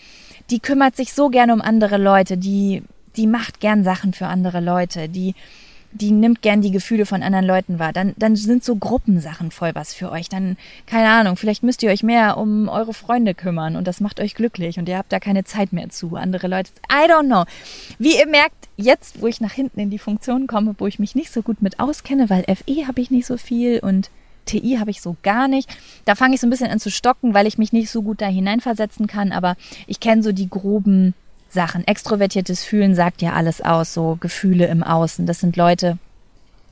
Speaker 2: Die kümmert sich so gerne um andere Leute, die, die macht gern Sachen für andere Leute, die die nimmt gern die Gefühle von anderen Leuten wahr. Dann, dann sind so Gruppensachen voll was für euch. Dann, keine Ahnung, vielleicht müsst ihr euch mehr um eure Freunde kümmern und das macht euch glücklich und ihr habt da keine Zeit mehr zu. Andere Leute, I don't know. Wie ihr merkt, jetzt, wo ich nach hinten in die Funktion komme, wo ich mich nicht so gut mit auskenne, weil FE habe ich nicht so viel und TI habe ich so gar nicht. Da fange ich so ein bisschen an zu stocken, weil ich mich nicht so gut da hineinversetzen kann, aber ich kenne so die groben Sachen. Extrovertiertes Fühlen sagt ja alles aus, so Gefühle im Außen. Das sind Leute,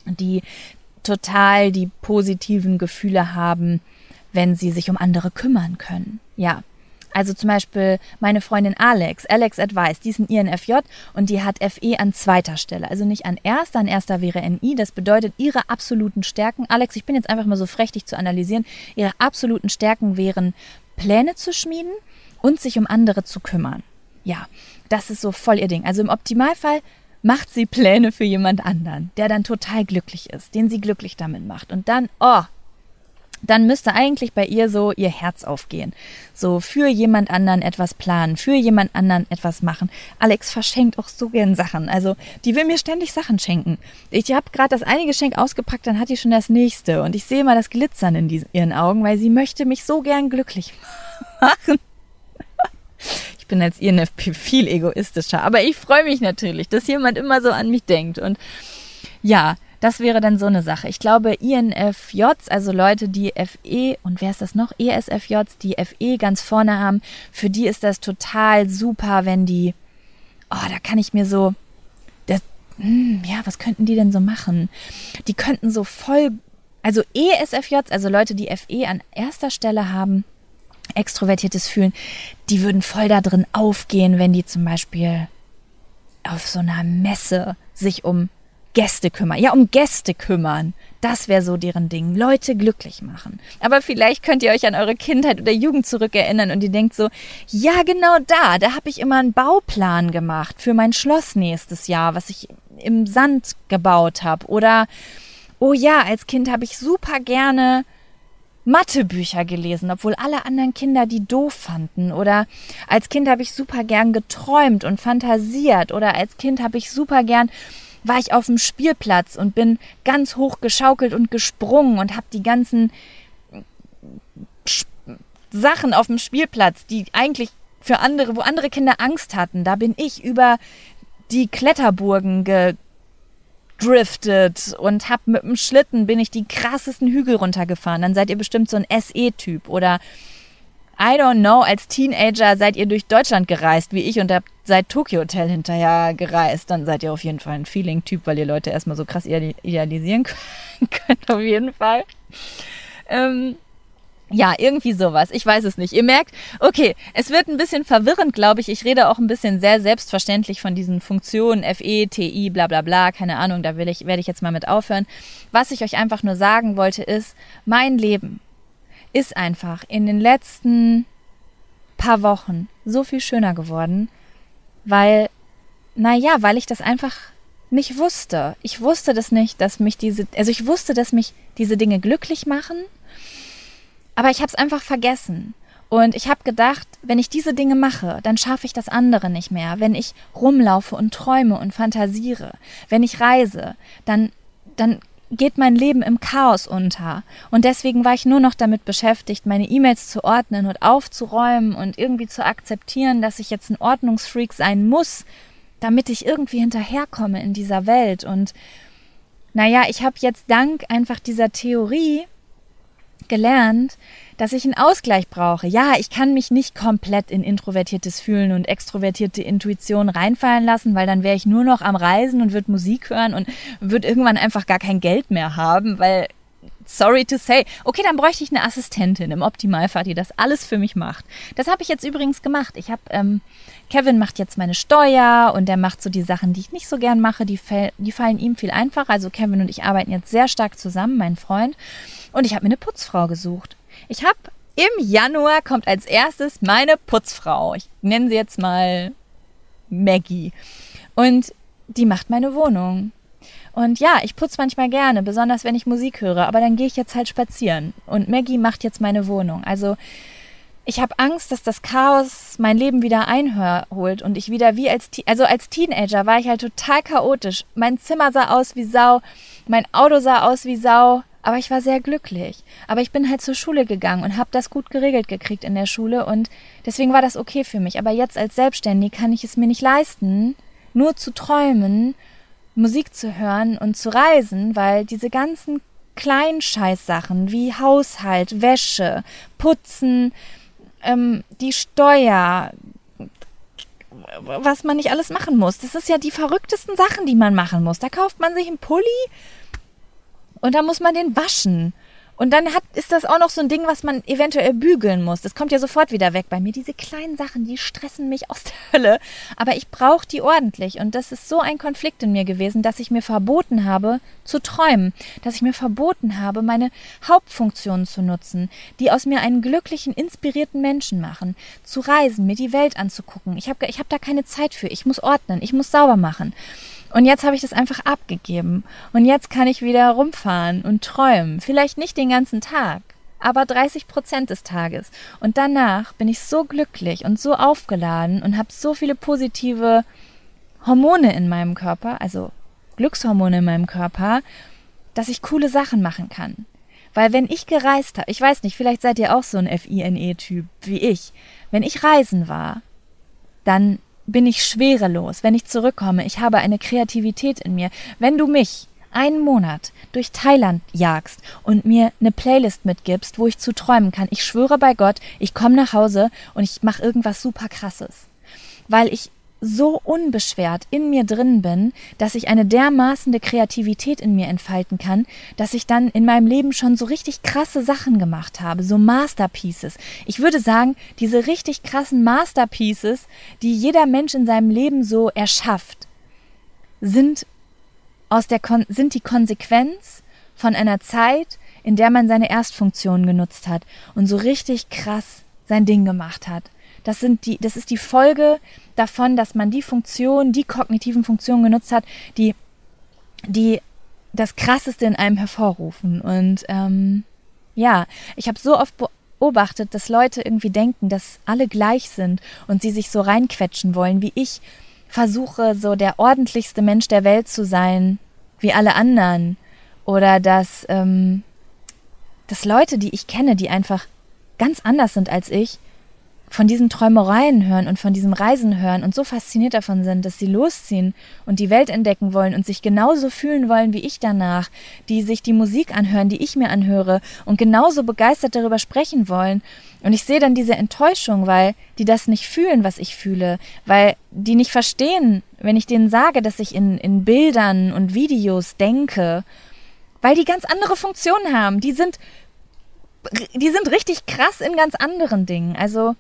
Speaker 2: die total die positiven Gefühle haben, wenn sie sich um andere kümmern können. Ja. Also zum Beispiel meine Freundin Alex, Alex Advice, die ist ein INFJ und die hat FE an zweiter Stelle. Also nicht an erster, an erster wäre NI. Das bedeutet, ihre absoluten Stärken, Alex, ich bin jetzt einfach mal so frech, zu analysieren, ihre absoluten Stärken wären, Pläne zu schmieden und sich um andere zu kümmern. Ja, das ist so voll ihr Ding. Also im Optimalfall macht sie Pläne für jemand anderen, der dann total glücklich ist, den sie glücklich damit macht. Und dann, oh, dann müsste eigentlich bei ihr so ihr Herz aufgehen. So für jemand anderen etwas planen, für jemand anderen etwas machen. Alex verschenkt auch so gern Sachen. Also die will mir ständig Sachen schenken. Ich habe gerade das eine Geschenk ausgepackt, dann hat die schon das nächste. Und ich sehe mal das Glitzern in die, ihren Augen, weil sie möchte mich so gern glücklich (laughs) machen bin als INFP viel egoistischer. Aber ich freue mich natürlich, dass jemand immer so an mich denkt. Und ja, das wäre dann so eine Sache. Ich glaube, INFJs, also Leute, die FE und wer ist das noch? ESFJs, die FE ganz vorne haben, für die ist das total super, wenn die, oh, da kann ich mir so, das, hm, ja, was könnten die denn so machen? Die könnten so voll, also ESFJs, also Leute, die FE an erster Stelle haben, extrovertiertes Fühlen, die würden voll da drin aufgehen, wenn die zum Beispiel auf so einer Messe sich um Gäste kümmern. Ja, um Gäste kümmern. Das wäre so deren Ding. Leute glücklich machen. Aber vielleicht könnt ihr euch an eure Kindheit oder Jugend zurückerinnern und ihr denkt so, ja, genau da, da habe ich immer einen Bauplan gemacht für mein Schloss nächstes Jahr, was ich im Sand gebaut habe. Oder, oh ja, als Kind habe ich super gerne Mathebücher gelesen, obwohl alle anderen Kinder die doof fanden. Oder als Kind habe ich super gern geträumt und fantasiert. Oder als Kind habe ich super gern war ich auf dem Spielplatz und bin ganz hoch geschaukelt und gesprungen und habe die ganzen Sachen auf dem Spielplatz, die eigentlich für andere, wo andere Kinder Angst hatten, da bin ich über die Kletterburgen ge gedriftet und hab mit dem Schlitten bin ich die krassesten Hügel runtergefahren. Dann seid ihr bestimmt so ein SE-Typ oder I don't know, als Teenager seid ihr durch Deutschland gereist, wie ich, und habt seit Tokyo Hotel hinterher gereist. Dann seid ihr auf jeden Fall ein Feeling-Typ, weil ihr Leute erstmal so krass idealisieren (laughs) könnt, auf jeden Fall. Ähm, ja, irgendwie sowas. Ich weiß es nicht. Ihr merkt, okay, es wird ein bisschen verwirrend, glaube ich. Ich rede auch ein bisschen sehr selbstverständlich von diesen Funktionen FE, TI, bla bla bla, keine Ahnung, da will ich, werde ich jetzt mal mit aufhören. Was ich euch einfach nur sagen wollte, ist, mein Leben ist einfach in den letzten paar Wochen so viel schöner geworden, weil, naja, weil ich das einfach nicht wusste. Ich wusste das nicht, dass mich diese, also ich wusste, dass mich diese Dinge glücklich machen aber ich habe es einfach vergessen. Und ich habe gedacht, wenn ich diese Dinge mache, dann schaffe ich das andere nicht mehr. Wenn ich rumlaufe und träume und fantasiere, wenn ich reise, dann, dann geht mein Leben im Chaos unter. Und deswegen war ich nur noch damit beschäftigt, meine E-Mails zu ordnen und aufzuräumen und irgendwie zu akzeptieren, dass ich jetzt ein Ordnungsfreak sein muss, damit ich irgendwie hinterherkomme in dieser Welt. Und naja, ich habe jetzt dank einfach dieser Theorie gelernt, dass ich einen Ausgleich brauche. Ja, ich kann mich nicht komplett in introvertiertes Fühlen und extrovertierte Intuition reinfallen lassen, weil dann wäre ich nur noch am Reisen und würde Musik hören und würde irgendwann einfach gar kein Geld mehr haben, weil sorry to say. Okay, dann bräuchte ich eine Assistentin im Optimalfall, die das alles für mich macht. Das habe ich jetzt übrigens gemacht. Ich habe ähm, Kevin macht jetzt meine Steuer und der macht so die Sachen, die ich nicht so gern mache, die, die fallen ihm viel einfacher. Also Kevin und ich arbeiten jetzt sehr stark zusammen, mein Freund. Und ich habe mir eine Putzfrau gesucht. Ich habe im Januar kommt als erstes meine Putzfrau. Ich nenne sie jetzt mal Maggie. Und die macht meine Wohnung. Und ja, ich putze manchmal gerne, besonders wenn ich Musik höre, aber dann gehe ich jetzt halt spazieren. Und Maggie macht jetzt meine Wohnung. Also ich habe Angst, dass das Chaos mein Leben wieder einholt und ich wieder wie als also als Teenager war ich halt total chaotisch. Mein Zimmer sah aus wie Sau, mein Auto sah aus wie Sau, aber ich war sehr glücklich. Aber ich bin halt zur Schule gegangen und habe das gut geregelt gekriegt in der Schule und deswegen war das okay für mich. Aber jetzt als Selbstständig kann ich es mir nicht leisten, nur zu träumen, Musik zu hören und zu reisen, weil diese ganzen kleinen Scheißsachen wie Haushalt, Wäsche, Putzen, ähm, die Steuer, was man nicht alles machen muss. Das ist ja die verrücktesten Sachen, die man machen muss. Da kauft man sich einen Pulli und dann muss man den waschen. Und dann hat, ist das auch noch so ein Ding, was man eventuell bügeln muss. Das kommt ja sofort wieder weg bei mir. Diese kleinen Sachen, die stressen mich aus der (laughs) Hölle. Aber ich brauche die ordentlich. Und das ist so ein Konflikt in mir gewesen, dass ich mir verboten habe, zu träumen. Dass ich mir verboten habe, meine Hauptfunktionen zu nutzen, die aus mir einen glücklichen, inspirierten Menschen machen. Zu reisen, mir die Welt anzugucken. Ich habe ich hab da keine Zeit für. Ich muss ordnen. Ich muss sauber machen. Und jetzt habe ich das einfach abgegeben. Und jetzt kann ich wieder rumfahren und träumen. Vielleicht nicht den ganzen Tag, aber 30 Prozent des Tages. Und danach bin ich so glücklich und so aufgeladen und habe so viele positive Hormone in meinem Körper, also Glückshormone in meinem Körper, dass ich coole Sachen machen kann. Weil wenn ich gereist habe, ich weiß nicht, vielleicht seid ihr auch so ein FINE-Typ wie ich. Wenn ich reisen war, dann bin ich schwerelos, wenn ich zurückkomme. Ich habe eine Kreativität in mir. Wenn du mich einen Monat durch Thailand jagst und mir eine Playlist mitgibst, wo ich zu träumen kann, ich schwöre bei Gott, ich komme nach Hause und ich mache irgendwas super krasses. Weil ich so unbeschwert in mir drin bin, dass ich eine dermaßene Kreativität in mir entfalten kann, dass ich dann in meinem Leben schon so richtig krasse Sachen gemacht habe, so Masterpieces. Ich würde sagen, diese richtig krassen Masterpieces, die jeder Mensch in seinem Leben so erschafft, sind aus der Kon sind die Konsequenz von einer Zeit, in der man seine Erstfunktionen genutzt hat und so richtig krass sein Ding gemacht hat. Das sind die, das ist die Folge davon, dass man die Funktionen, die kognitiven Funktionen genutzt hat, die, die das Krasseste in einem hervorrufen. Und ähm, ja, ich habe so oft beobachtet, dass Leute irgendwie denken, dass alle gleich sind und sie sich so reinquetschen wollen, wie ich versuche, so der ordentlichste Mensch der Welt zu sein, wie alle anderen. Oder dass, ähm, dass Leute, die ich kenne, die einfach ganz anders sind als ich, von diesen Träumereien hören und von diesem Reisen hören und so fasziniert davon sind, dass sie losziehen und die Welt entdecken wollen und sich genauso fühlen wollen wie ich danach, die sich die Musik anhören, die ich mir anhöre und genauso begeistert darüber sprechen wollen. Und ich sehe dann diese Enttäuschung, weil die das nicht fühlen, was ich fühle, weil die nicht verstehen, wenn ich denen sage, dass ich in, in Bildern und Videos denke, weil die ganz andere Funktionen haben. Die sind, die sind richtig krass in ganz anderen Dingen. Also,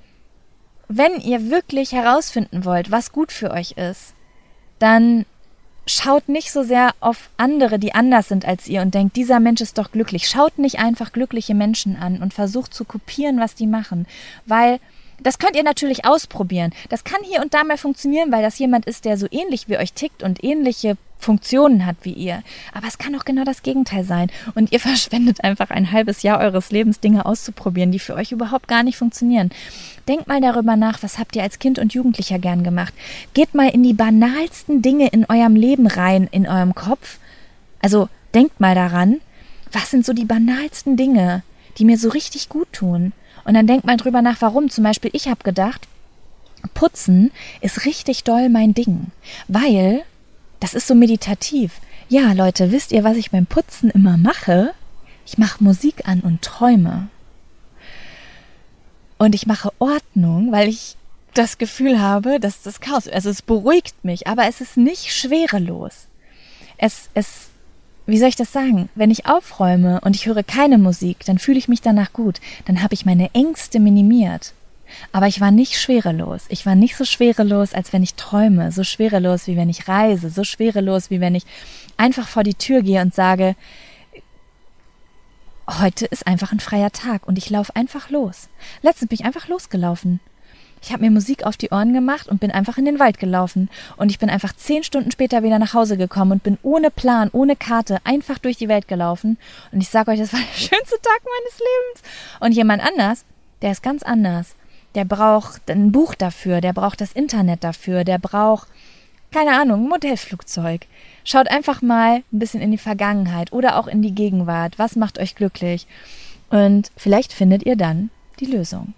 Speaker 2: wenn ihr wirklich herausfinden wollt, was gut für euch ist, dann schaut nicht so sehr auf andere, die anders sind als ihr und denkt, dieser Mensch ist doch glücklich. Schaut nicht einfach glückliche Menschen an und versucht zu kopieren, was die machen, weil das könnt ihr natürlich ausprobieren. Das kann hier und da mal funktionieren, weil das jemand ist, der so ähnlich wie euch tickt und ähnliche Funktionen hat wie ihr. Aber es kann auch genau das Gegenteil sein. Und ihr (laughs) verschwendet einfach ein halbes Jahr eures Lebens, Dinge auszuprobieren, die für euch überhaupt gar nicht funktionieren. Denkt mal darüber nach, was habt ihr als Kind und Jugendlicher gern gemacht. Geht mal in die banalsten Dinge in eurem Leben rein, in eurem Kopf. Also denkt mal daran, was sind so die banalsten Dinge, die mir so richtig gut tun. Und dann denkt mal drüber nach, warum. Zum Beispiel, ich habe gedacht, Putzen ist richtig doll mein Ding, weil das ist so meditativ. Ja, Leute, wisst ihr, was ich beim Putzen immer mache? Ich mache Musik an und träume. Und ich mache Ordnung, weil ich das Gefühl habe, dass das Chaos, also es beruhigt mich, aber es ist nicht schwerelos. Es, es, wie soll ich das sagen? Wenn ich aufräume und ich höre keine Musik, dann fühle ich mich danach gut. Dann habe ich meine Ängste minimiert. Aber ich war nicht schwerelos. Ich war nicht so schwerelos, als wenn ich träume, so schwerelos, wie wenn ich reise, so schwerelos, wie wenn ich einfach vor die Tür gehe und sage, heute ist einfach ein freier Tag und ich laufe einfach los. Letztens bin ich einfach losgelaufen. Ich habe mir Musik auf die Ohren gemacht und bin einfach in den Wald gelaufen. Und ich bin einfach zehn Stunden später wieder nach Hause gekommen und bin ohne Plan, ohne Karte einfach durch die Welt gelaufen. Und ich sage euch, das war der (laughs) schönste Tag meines Lebens. Und jemand anders der ist ganz anders. Der braucht ein Buch dafür, der braucht das Internet dafür, der braucht, keine Ahnung, ein Modellflugzeug. Schaut einfach mal ein bisschen in die Vergangenheit oder auch in die Gegenwart. Was macht euch glücklich? Und vielleicht findet ihr dann die Lösung.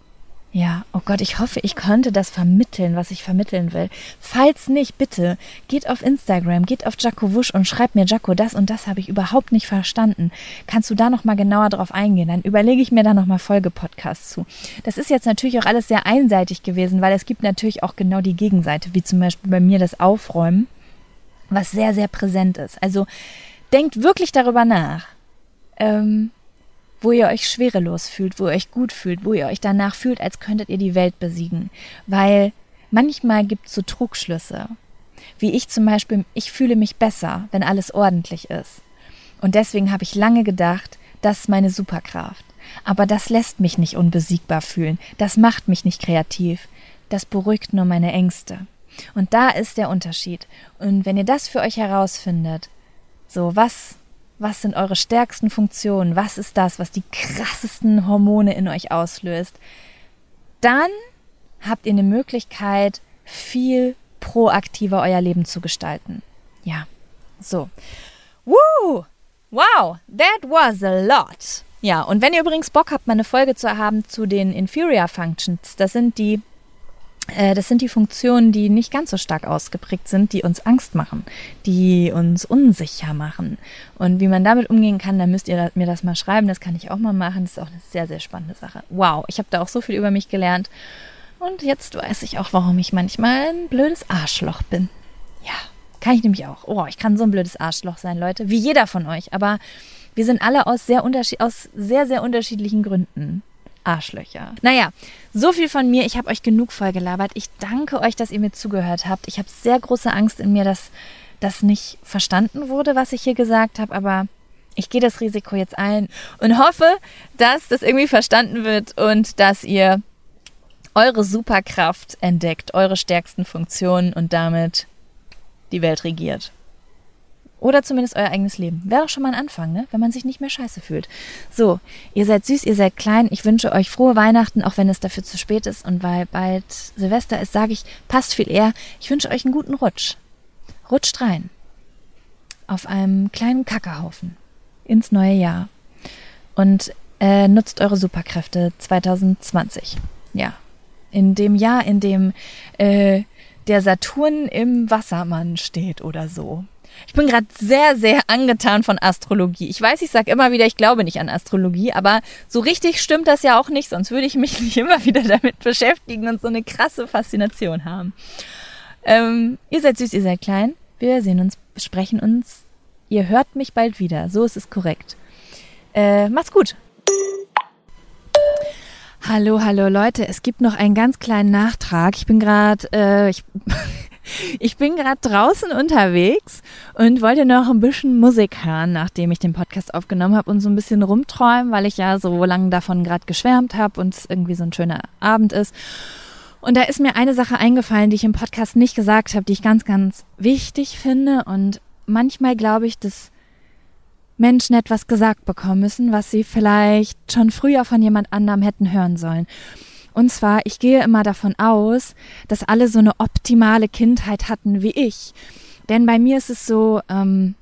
Speaker 2: Ja, oh Gott, ich hoffe, ich konnte das vermitteln, was ich vermitteln will. Falls nicht, bitte, geht auf Instagram, geht auf Jaco Wusch und schreibt mir, Jaco, das und das habe ich überhaupt nicht verstanden. Kannst du da nochmal genauer drauf eingehen? Dann überlege ich mir da nochmal Folgepodcasts zu. Das ist jetzt natürlich auch alles sehr einseitig gewesen, weil es gibt natürlich auch genau die Gegenseite, wie zum Beispiel bei mir das Aufräumen, was sehr, sehr präsent ist. Also denkt wirklich darüber nach. Ähm, wo ihr euch schwerelos fühlt, wo ihr euch gut fühlt, wo ihr euch danach fühlt, als könntet ihr die Welt besiegen. Weil manchmal gibt es so Trugschlüsse. Wie ich zum Beispiel, ich fühle mich besser, wenn alles ordentlich ist. Und deswegen habe ich lange gedacht, das ist meine Superkraft. Aber das lässt mich nicht unbesiegbar fühlen. Das macht mich nicht kreativ. Das beruhigt nur meine Ängste. Und da ist der Unterschied. Und wenn ihr das für euch herausfindet, so was was sind eure stärksten Funktionen? Was ist das, was die krassesten Hormone in euch auslöst? Dann habt ihr eine Möglichkeit, viel proaktiver euer Leben zu gestalten. Ja, so. Woo! Wow, that was a lot. Ja, und wenn ihr übrigens Bock habt, mal eine Folge zu haben zu den Inferior Functions, das sind die das sind die Funktionen, die nicht ganz so stark ausgeprägt sind, die uns Angst machen, die uns unsicher machen. Und wie man damit umgehen kann, dann müsst ihr mir das mal schreiben. Das kann ich auch mal machen. Das ist auch eine sehr, sehr spannende Sache. Wow, ich habe da auch so viel über mich gelernt. Und jetzt weiß ich auch, warum ich manchmal ein blödes Arschloch bin. Ja, kann ich nämlich auch. Oh, ich kann so ein blödes Arschloch sein, Leute. Wie jeder von euch. Aber wir sind alle aus sehr, aus sehr, sehr unterschiedlichen Gründen Arschlöcher. Naja, so viel von mir. Ich habe euch genug vollgelabert. Ich danke euch, dass ihr mir zugehört habt. Ich habe sehr große Angst in mir, dass das nicht verstanden wurde, was ich hier gesagt habe, aber ich gehe das Risiko jetzt ein und hoffe, dass das irgendwie verstanden wird und dass ihr eure Superkraft entdeckt, eure stärksten Funktionen und damit die Welt regiert. Oder zumindest euer eigenes Leben. Wäre doch schon mal ein Anfang, ne? wenn man sich nicht mehr scheiße fühlt. So, ihr seid süß, ihr seid klein. Ich wünsche euch frohe Weihnachten, auch wenn es dafür zu spät ist. Und weil bald Silvester ist, sage ich, passt viel eher. Ich wünsche euch einen guten Rutsch. Rutscht rein. Auf einem kleinen Kackerhaufen. Ins neue Jahr. Und äh, nutzt eure Superkräfte 2020. Ja. In dem Jahr, in dem äh, der Saturn im Wassermann steht oder so. Ich bin gerade sehr, sehr angetan von Astrologie. Ich weiß, ich sage immer wieder, ich glaube nicht an Astrologie, aber so richtig stimmt das ja auch nicht, sonst würde ich mich (laughs) nicht immer wieder damit beschäftigen und so eine krasse Faszination haben. Ähm, ihr seid süß, ihr seid klein. Wir sehen uns, sprechen uns. Ihr hört mich bald wieder. So ist es korrekt. Äh, macht's gut. Hallo, hallo Leute. Es gibt noch einen ganz kleinen Nachtrag. Ich bin gerade, äh, ich (laughs) Ich bin gerade draußen unterwegs und wollte noch ein bisschen Musik hören, nachdem ich den Podcast aufgenommen habe und so ein bisschen rumträumen, weil ich ja so lange davon gerade geschwärmt habe und es irgendwie so ein schöner Abend ist. Und da ist mir eine Sache eingefallen, die ich im Podcast nicht gesagt habe, die ich ganz, ganz wichtig finde. Und manchmal glaube ich, dass Menschen etwas gesagt bekommen müssen, was sie vielleicht schon früher von jemand anderem hätten hören sollen. Und zwar, ich gehe immer davon aus, dass alle so eine optimale Kindheit hatten wie ich. Denn bei mir ist es so, ähm,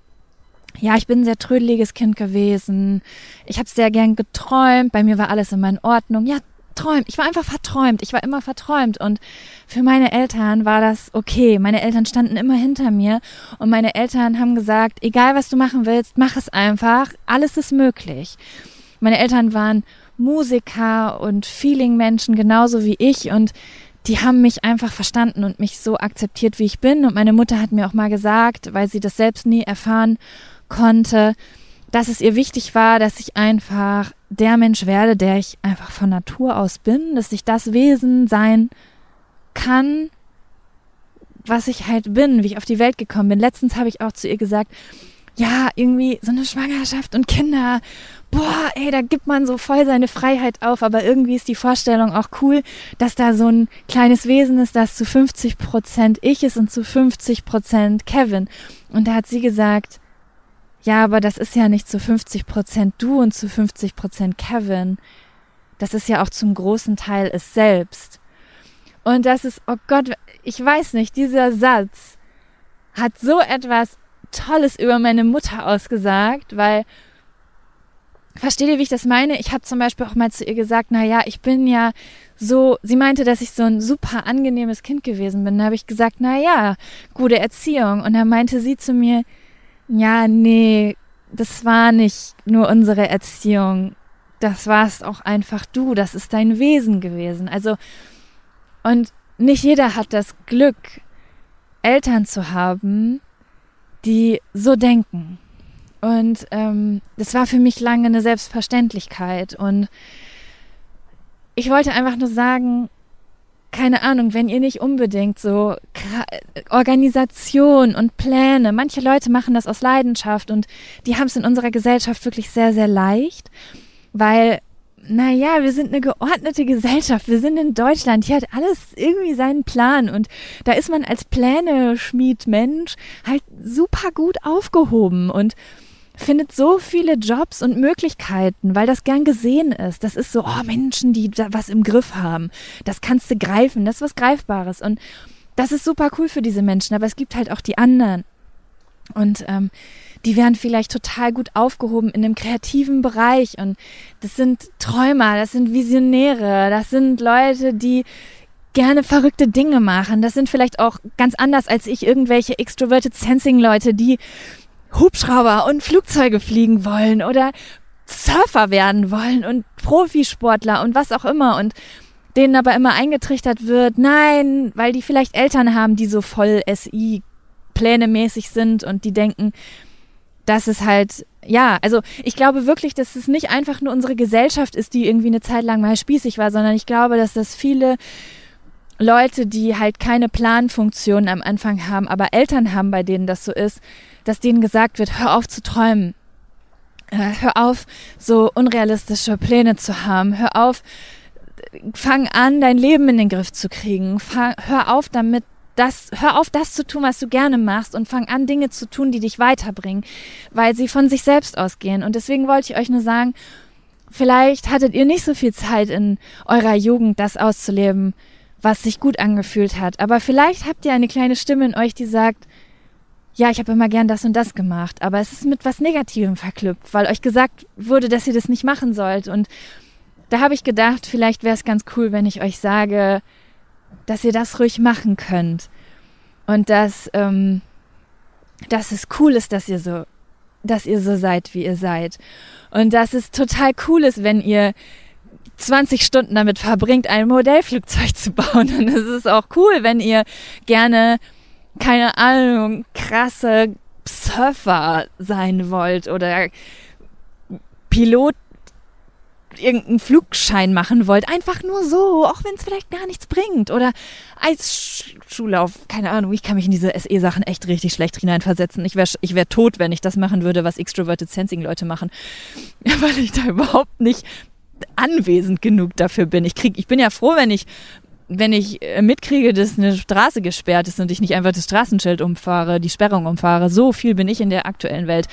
Speaker 2: ja, ich bin ein sehr trödeliges Kind gewesen. Ich habe sehr gern geträumt. Bei mir war alles immer in Ordnung. Ja, träumt. Ich war einfach verträumt. Ich war immer verträumt. Und für meine Eltern war das okay. Meine Eltern standen immer hinter mir. Und meine Eltern haben gesagt, egal was du machen willst, mach es einfach. Alles ist möglich. Meine Eltern waren Musiker und Feeling-Menschen genauso wie ich und die haben mich einfach verstanden und mich so akzeptiert, wie ich bin. Und meine Mutter hat mir auch mal gesagt, weil sie das selbst nie erfahren konnte, dass es ihr wichtig war, dass ich einfach der Mensch werde, der ich einfach von Natur aus bin, dass ich das Wesen sein kann, was ich halt bin, wie ich auf die Welt gekommen bin. Letztens habe ich auch zu ihr gesagt, ja, irgendwie so eine Schwangerschaft und Kinder boah, ey, da gibt man so voll seine Freiheit auf, aber irgendwie ist die Vorstellung auch cool, dass da so ein kleines Wesen ist, das zu 50 Prozent ich ist und zu 50 Prozent Kevin. Und da hat sie gesagt, ja, aber das ist ja nicht zu 50 Prozent du und zu 50 Prozent Kevin. das ist ja auch zum großen Teil es selbst. Und das ist, oh Gott, ich weiß nicht, dieser Satz hat so etwas Tolles über meine Mutter ausgesagt, weil Versteht ihr, wie ich das meine? Ich habe zum Beispiel auch mal zu ihr gesagt, na ja, ich bin ja so, sie meinte, dass ich so ein super angenehmes Kind gewesen bin. Da habe ich gesagt, na ja, gute Erziehung. Und dann meinte sie zu mir, ja, nee, das war nicht nur unsere Erziehung. Das warst auch einfach du. Das ist dein Wesen gewesen. Also, und nicht jeder hat das Glück, Eltern zu haben, die so denken. Und ähm, das war für mich lange eine Selbstverständlichkeit. Und ich wollte einfach nur sagen, keine Ahnung, wenn ihr nicht unbedingt so Organisation und Pläne, manche Leute machen das aus Leidenschaft und die haben es in unserer Gesellschaft wirklich sehr, sehr leicht, weil, naja, wir sind eine geordnete Gesellschaft, wir sind in Deutschland, hier hat alles irgendwie seinen Plan und da ist man als Pläne-Schmied-Mensch halt super gut aufgehoben und findet so viele Jobs und Möglichkeiten, weil das gern gesehen ist. Das ist so, oh, Menschen, die da was im Griff haben. Das kannst du greifen, das ist was Greifbares. Und das ist super cool für diese Menschen, aber es gibt halt auch die anderen. Und ähm, die wären vielleicht total gut aufgehoben in einem kreativen Bereich. Und das sind Träumer, das sind Visionäre, das sind Leute, die gerne verrückte Dinge machen. Das sind vielleicht auch ganz anders als ich irgendwelche extroverted sensing Leute, die Hubschrauber und Flugzeuge fliegen wollen oder Surfer werden wollen und Profisportler und was auch immer und denen aber immer eingetrichtert wird, nein, weil die vielleicht Eltern haben, die so voll SI plänemäßig sind und die denken, dass es halt, ja, also ich glaube wirklich, dass es nicht einfach nur unsere Gesellschaft ist, die irgendwie eine Zeit lang mal spießig war, sondern ich glaube, dass das viele Leute, die halt keine Planfunktion am Anfang haben, aber Eltern haben, bei denen das so ist, dass denen gesagt wird, hör auf zu träumen. Äh, hör auf, so unrealistische Pläne zu haben. Hör auf, fang an, dein Leben in den Griff zu kriegen. Fang, hör auf damit, das, hör auf, das zu tun, was du gerne machst und fang an, Dinge zu tun, die dich weiterbringen, weil sie von sich selbst ausgehen. Und deswegen wollte ich euch nur sagen, vielleicht hattet ihr nicht so viel Zeit in eurer Jugend, das auszuleben, was sich gut angefühlt hat. Aber vielleicht habt ihr eine kleine Stimme in euch, die sagt, ja, ich habe immer gern das und das gemacht, aber es ist mit was Negativem verknüpft, weil euch gesagt wurde, dass ihr das nicht machen sollt. Und da habe ich gedacht, vielleicht wäre es ganz cool, wenn ich euch sage, dass ihr das ruhig machen könnt. Und dass, ähm, dass es cool ist, dass ihr so, dass ihr so seid, wie ihr seid. Und dass es total cool ist, wenn ihr 20 Stunden damit verbringt, ein Modellflugzeug zu bauen. (laughs) Und es ist auch cool, wenn ihr gerne keine Ahnung, krasse Surfer sein wollt oder Pilot irgendeinen Flugschein machen wollt, einfach nur so, auch wenn es vielleicht gar nichts bringt. Oder Eisschuhlauf, keine Ahnung, ich kann mich in diese SE-Sachen echt richtig schlecht hineinversetzen. Ich wäre ich wär tot, wenn ich das machen würde, was Extroverted Sensing-Leute machen. (laughs) Weil ich da überhaupt nicht anwesend genug dafür bin. Ich krieg, ich bin ja froh, wenn ich wenn ich äh, mitkriege, dass eine Straße gesperrt ist und ich nicht einfach das Straßenschild umfahre, die Sperrung umfahre, so viel bin ich in der aktuellen Welt.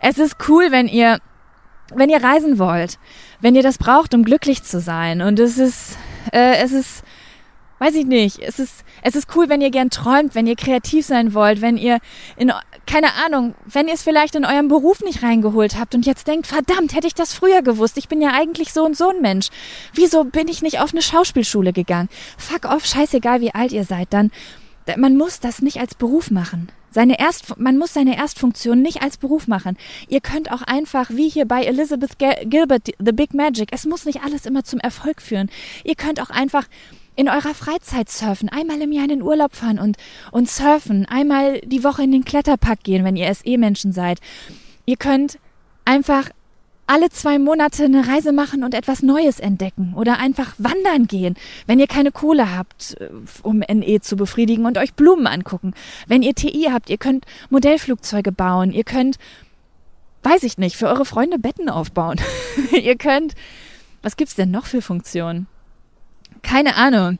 Speaker 2: Es ist cool, wenn ihr, wenn ihr reisen wollt, wenn ihr das braucht, um glücklich zu sein. Und es ist, äh, es ist, weiß ich nicht, es ist, es ist cool, wenn ihr gern träumt, wenn ihr kreativ sein wollt, wenn ihr in, keine Ahnung, wenn ihr es vielleicht in eurem Beruf nicht reingeholt habt und jetzt denkt, verdammt, hätte ich das früher gewusst, ich bin ja eigentlich so und so ein Mensch. Wieso bin ich nicht auf eine Schauspielschule gegangen? Fuck off, scheißegal wie alt ihr seid, dann, man muss das nicht als Beruf machen. Seine Erst, man muss seine Erstfunktion nicht als Beruf machen. Ihr könnt auch einfach, wie hier bei Elizabeth Gilbert, The Big Magic, es muss nicht alles immer zum Erfolg führen. Ihr könnt auch einfach in eurer Freizeit surfen, einmal im Jahr in den Urlaub fahren und, und surfen, einmal die Woche in den Kletterpark gehen, wenn ihr SE-Menschen seid. Ihr könnt einfach alle zwei Monate eine Reise machen und etwas Neues entdecken oder einfach wandern gehen, wenn ihr keine Kohle habt, äh, um NE zu befriedigen und euch Blumen angucken. Wenn ihr TI habt, ihr könnt Modellflugzeuge bauen, ihr könnt, weiß ich nicht, für eure Freunde Betten aufbauen. (laughs) ihr könnt, was gibt's denn noch für Funktionen? Keine Ahnung.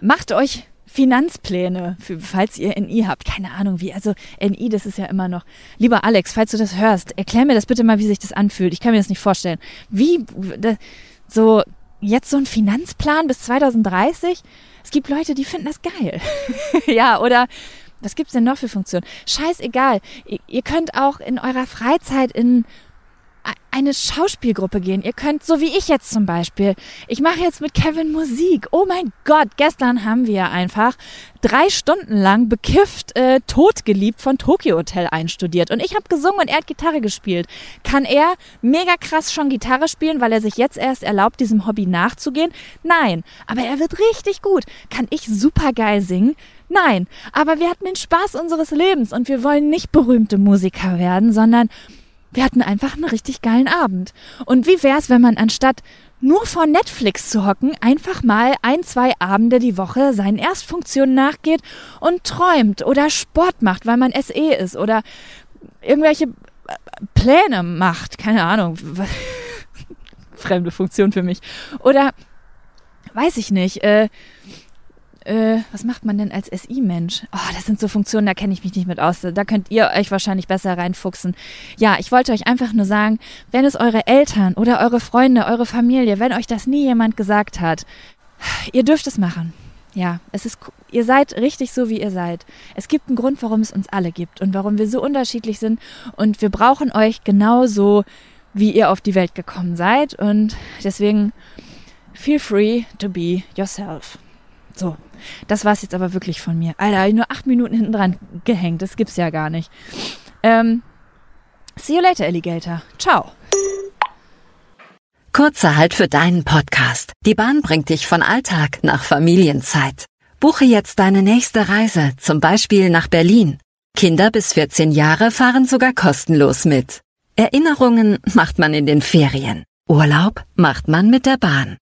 Speaker 2: Macht euch Finanzpläne, für, falls ihr NI habt. Keine Ahnung wie. Also NI, das ist ja immer noch. Lieber Alex, falls du das hörst, erklär mir das bitte mal, wie sich das anfühlt. Ich kann mir das nicht vorstellen. Wie, so jetzt so ein Finanzplan bis 2030. Es gibt Leute, die finden das geil. (laughs) ja, oder was gibt's denn noch für Funktionen? Scheißegal. Ihr, ihr könnt auch in eurer Freizeit in eine Schauspielgruppe gehen. Ihr könnt, so wie ich jetzt zum Beispiel, ich mache jetzt mit Kevin Musik. Oh mein Gott, gestern haben wir einfach drei Stunden lang bekifft, äh, totgeliebt von Tokyo Hotel einstudiert. Und ich habe gesungen und er hat Gitarre gespielt. Kann er mega krass schon Gitarre spielen, weil er sich jetzt erst erlaubt, diesem Hobby nachzugehen? Nein. Aber er wird richtig gut. Kann ich super geil singen? Nein. Aber wir hatten den Spaß unseres Lebens und wir wollen nicht berühmte Musiker werden, sondern wir hatten einfach einen richtig geilen Abend. Und wie wär's, wenn man anstatt nur vor Netflix zu hocken, einfach mal ein, zwei Abende die Woche seinen Erstfunktionen nachgeht und träumt oder Sport macht, weil man SE ist oder irgendwelche äh, Pläne macht, keine Ahnung, (laughs) fremde Funktion für mich. Oder weiß ich nicht, äh, äh, was macht man denn als SI-Mensch? Oh, das sind so Funktionen, da kenne ich mich nicht mit aus. Da könnt ihr euch wahrscheinlich besser reinfuchsen. Ja, ich wollte euch einfach nur sagen, wenn es eure Eltern oder eure Freunde, eure Familie, wenn euch das nie jemand gesagt hat, ihr dürft es machen. Ja, es ist, ihr seid richtig so, wie ihr seid. Es gibt einen Grund, warum es uns alle gibt und warum wir so unterschiedlich sind. Und wir brauchen euch genauso, wie ihr auf die Welt gekommen seid. Und deswegen, feel free to be yourself. So, das war's jetzt aber wirklich von mir. Alter, nur acht Minuten hinten dran gehängt. Das gibt's ja gar nicht. Ähm, see you later, Alligator. Ciao.
Speaker 1: Kurzer Halt für deinen Podcast. Die Bahn bringt dich von Alltag nach Familienzeit. Buche jetzt deine nächste Reise, zum Beispiel nach Berlin. Kinder bis 14 Jahre fahren sogar kostenlos mit. Erinnerungen macht man in den Ferien. Urlaub macht man mit der Bahn.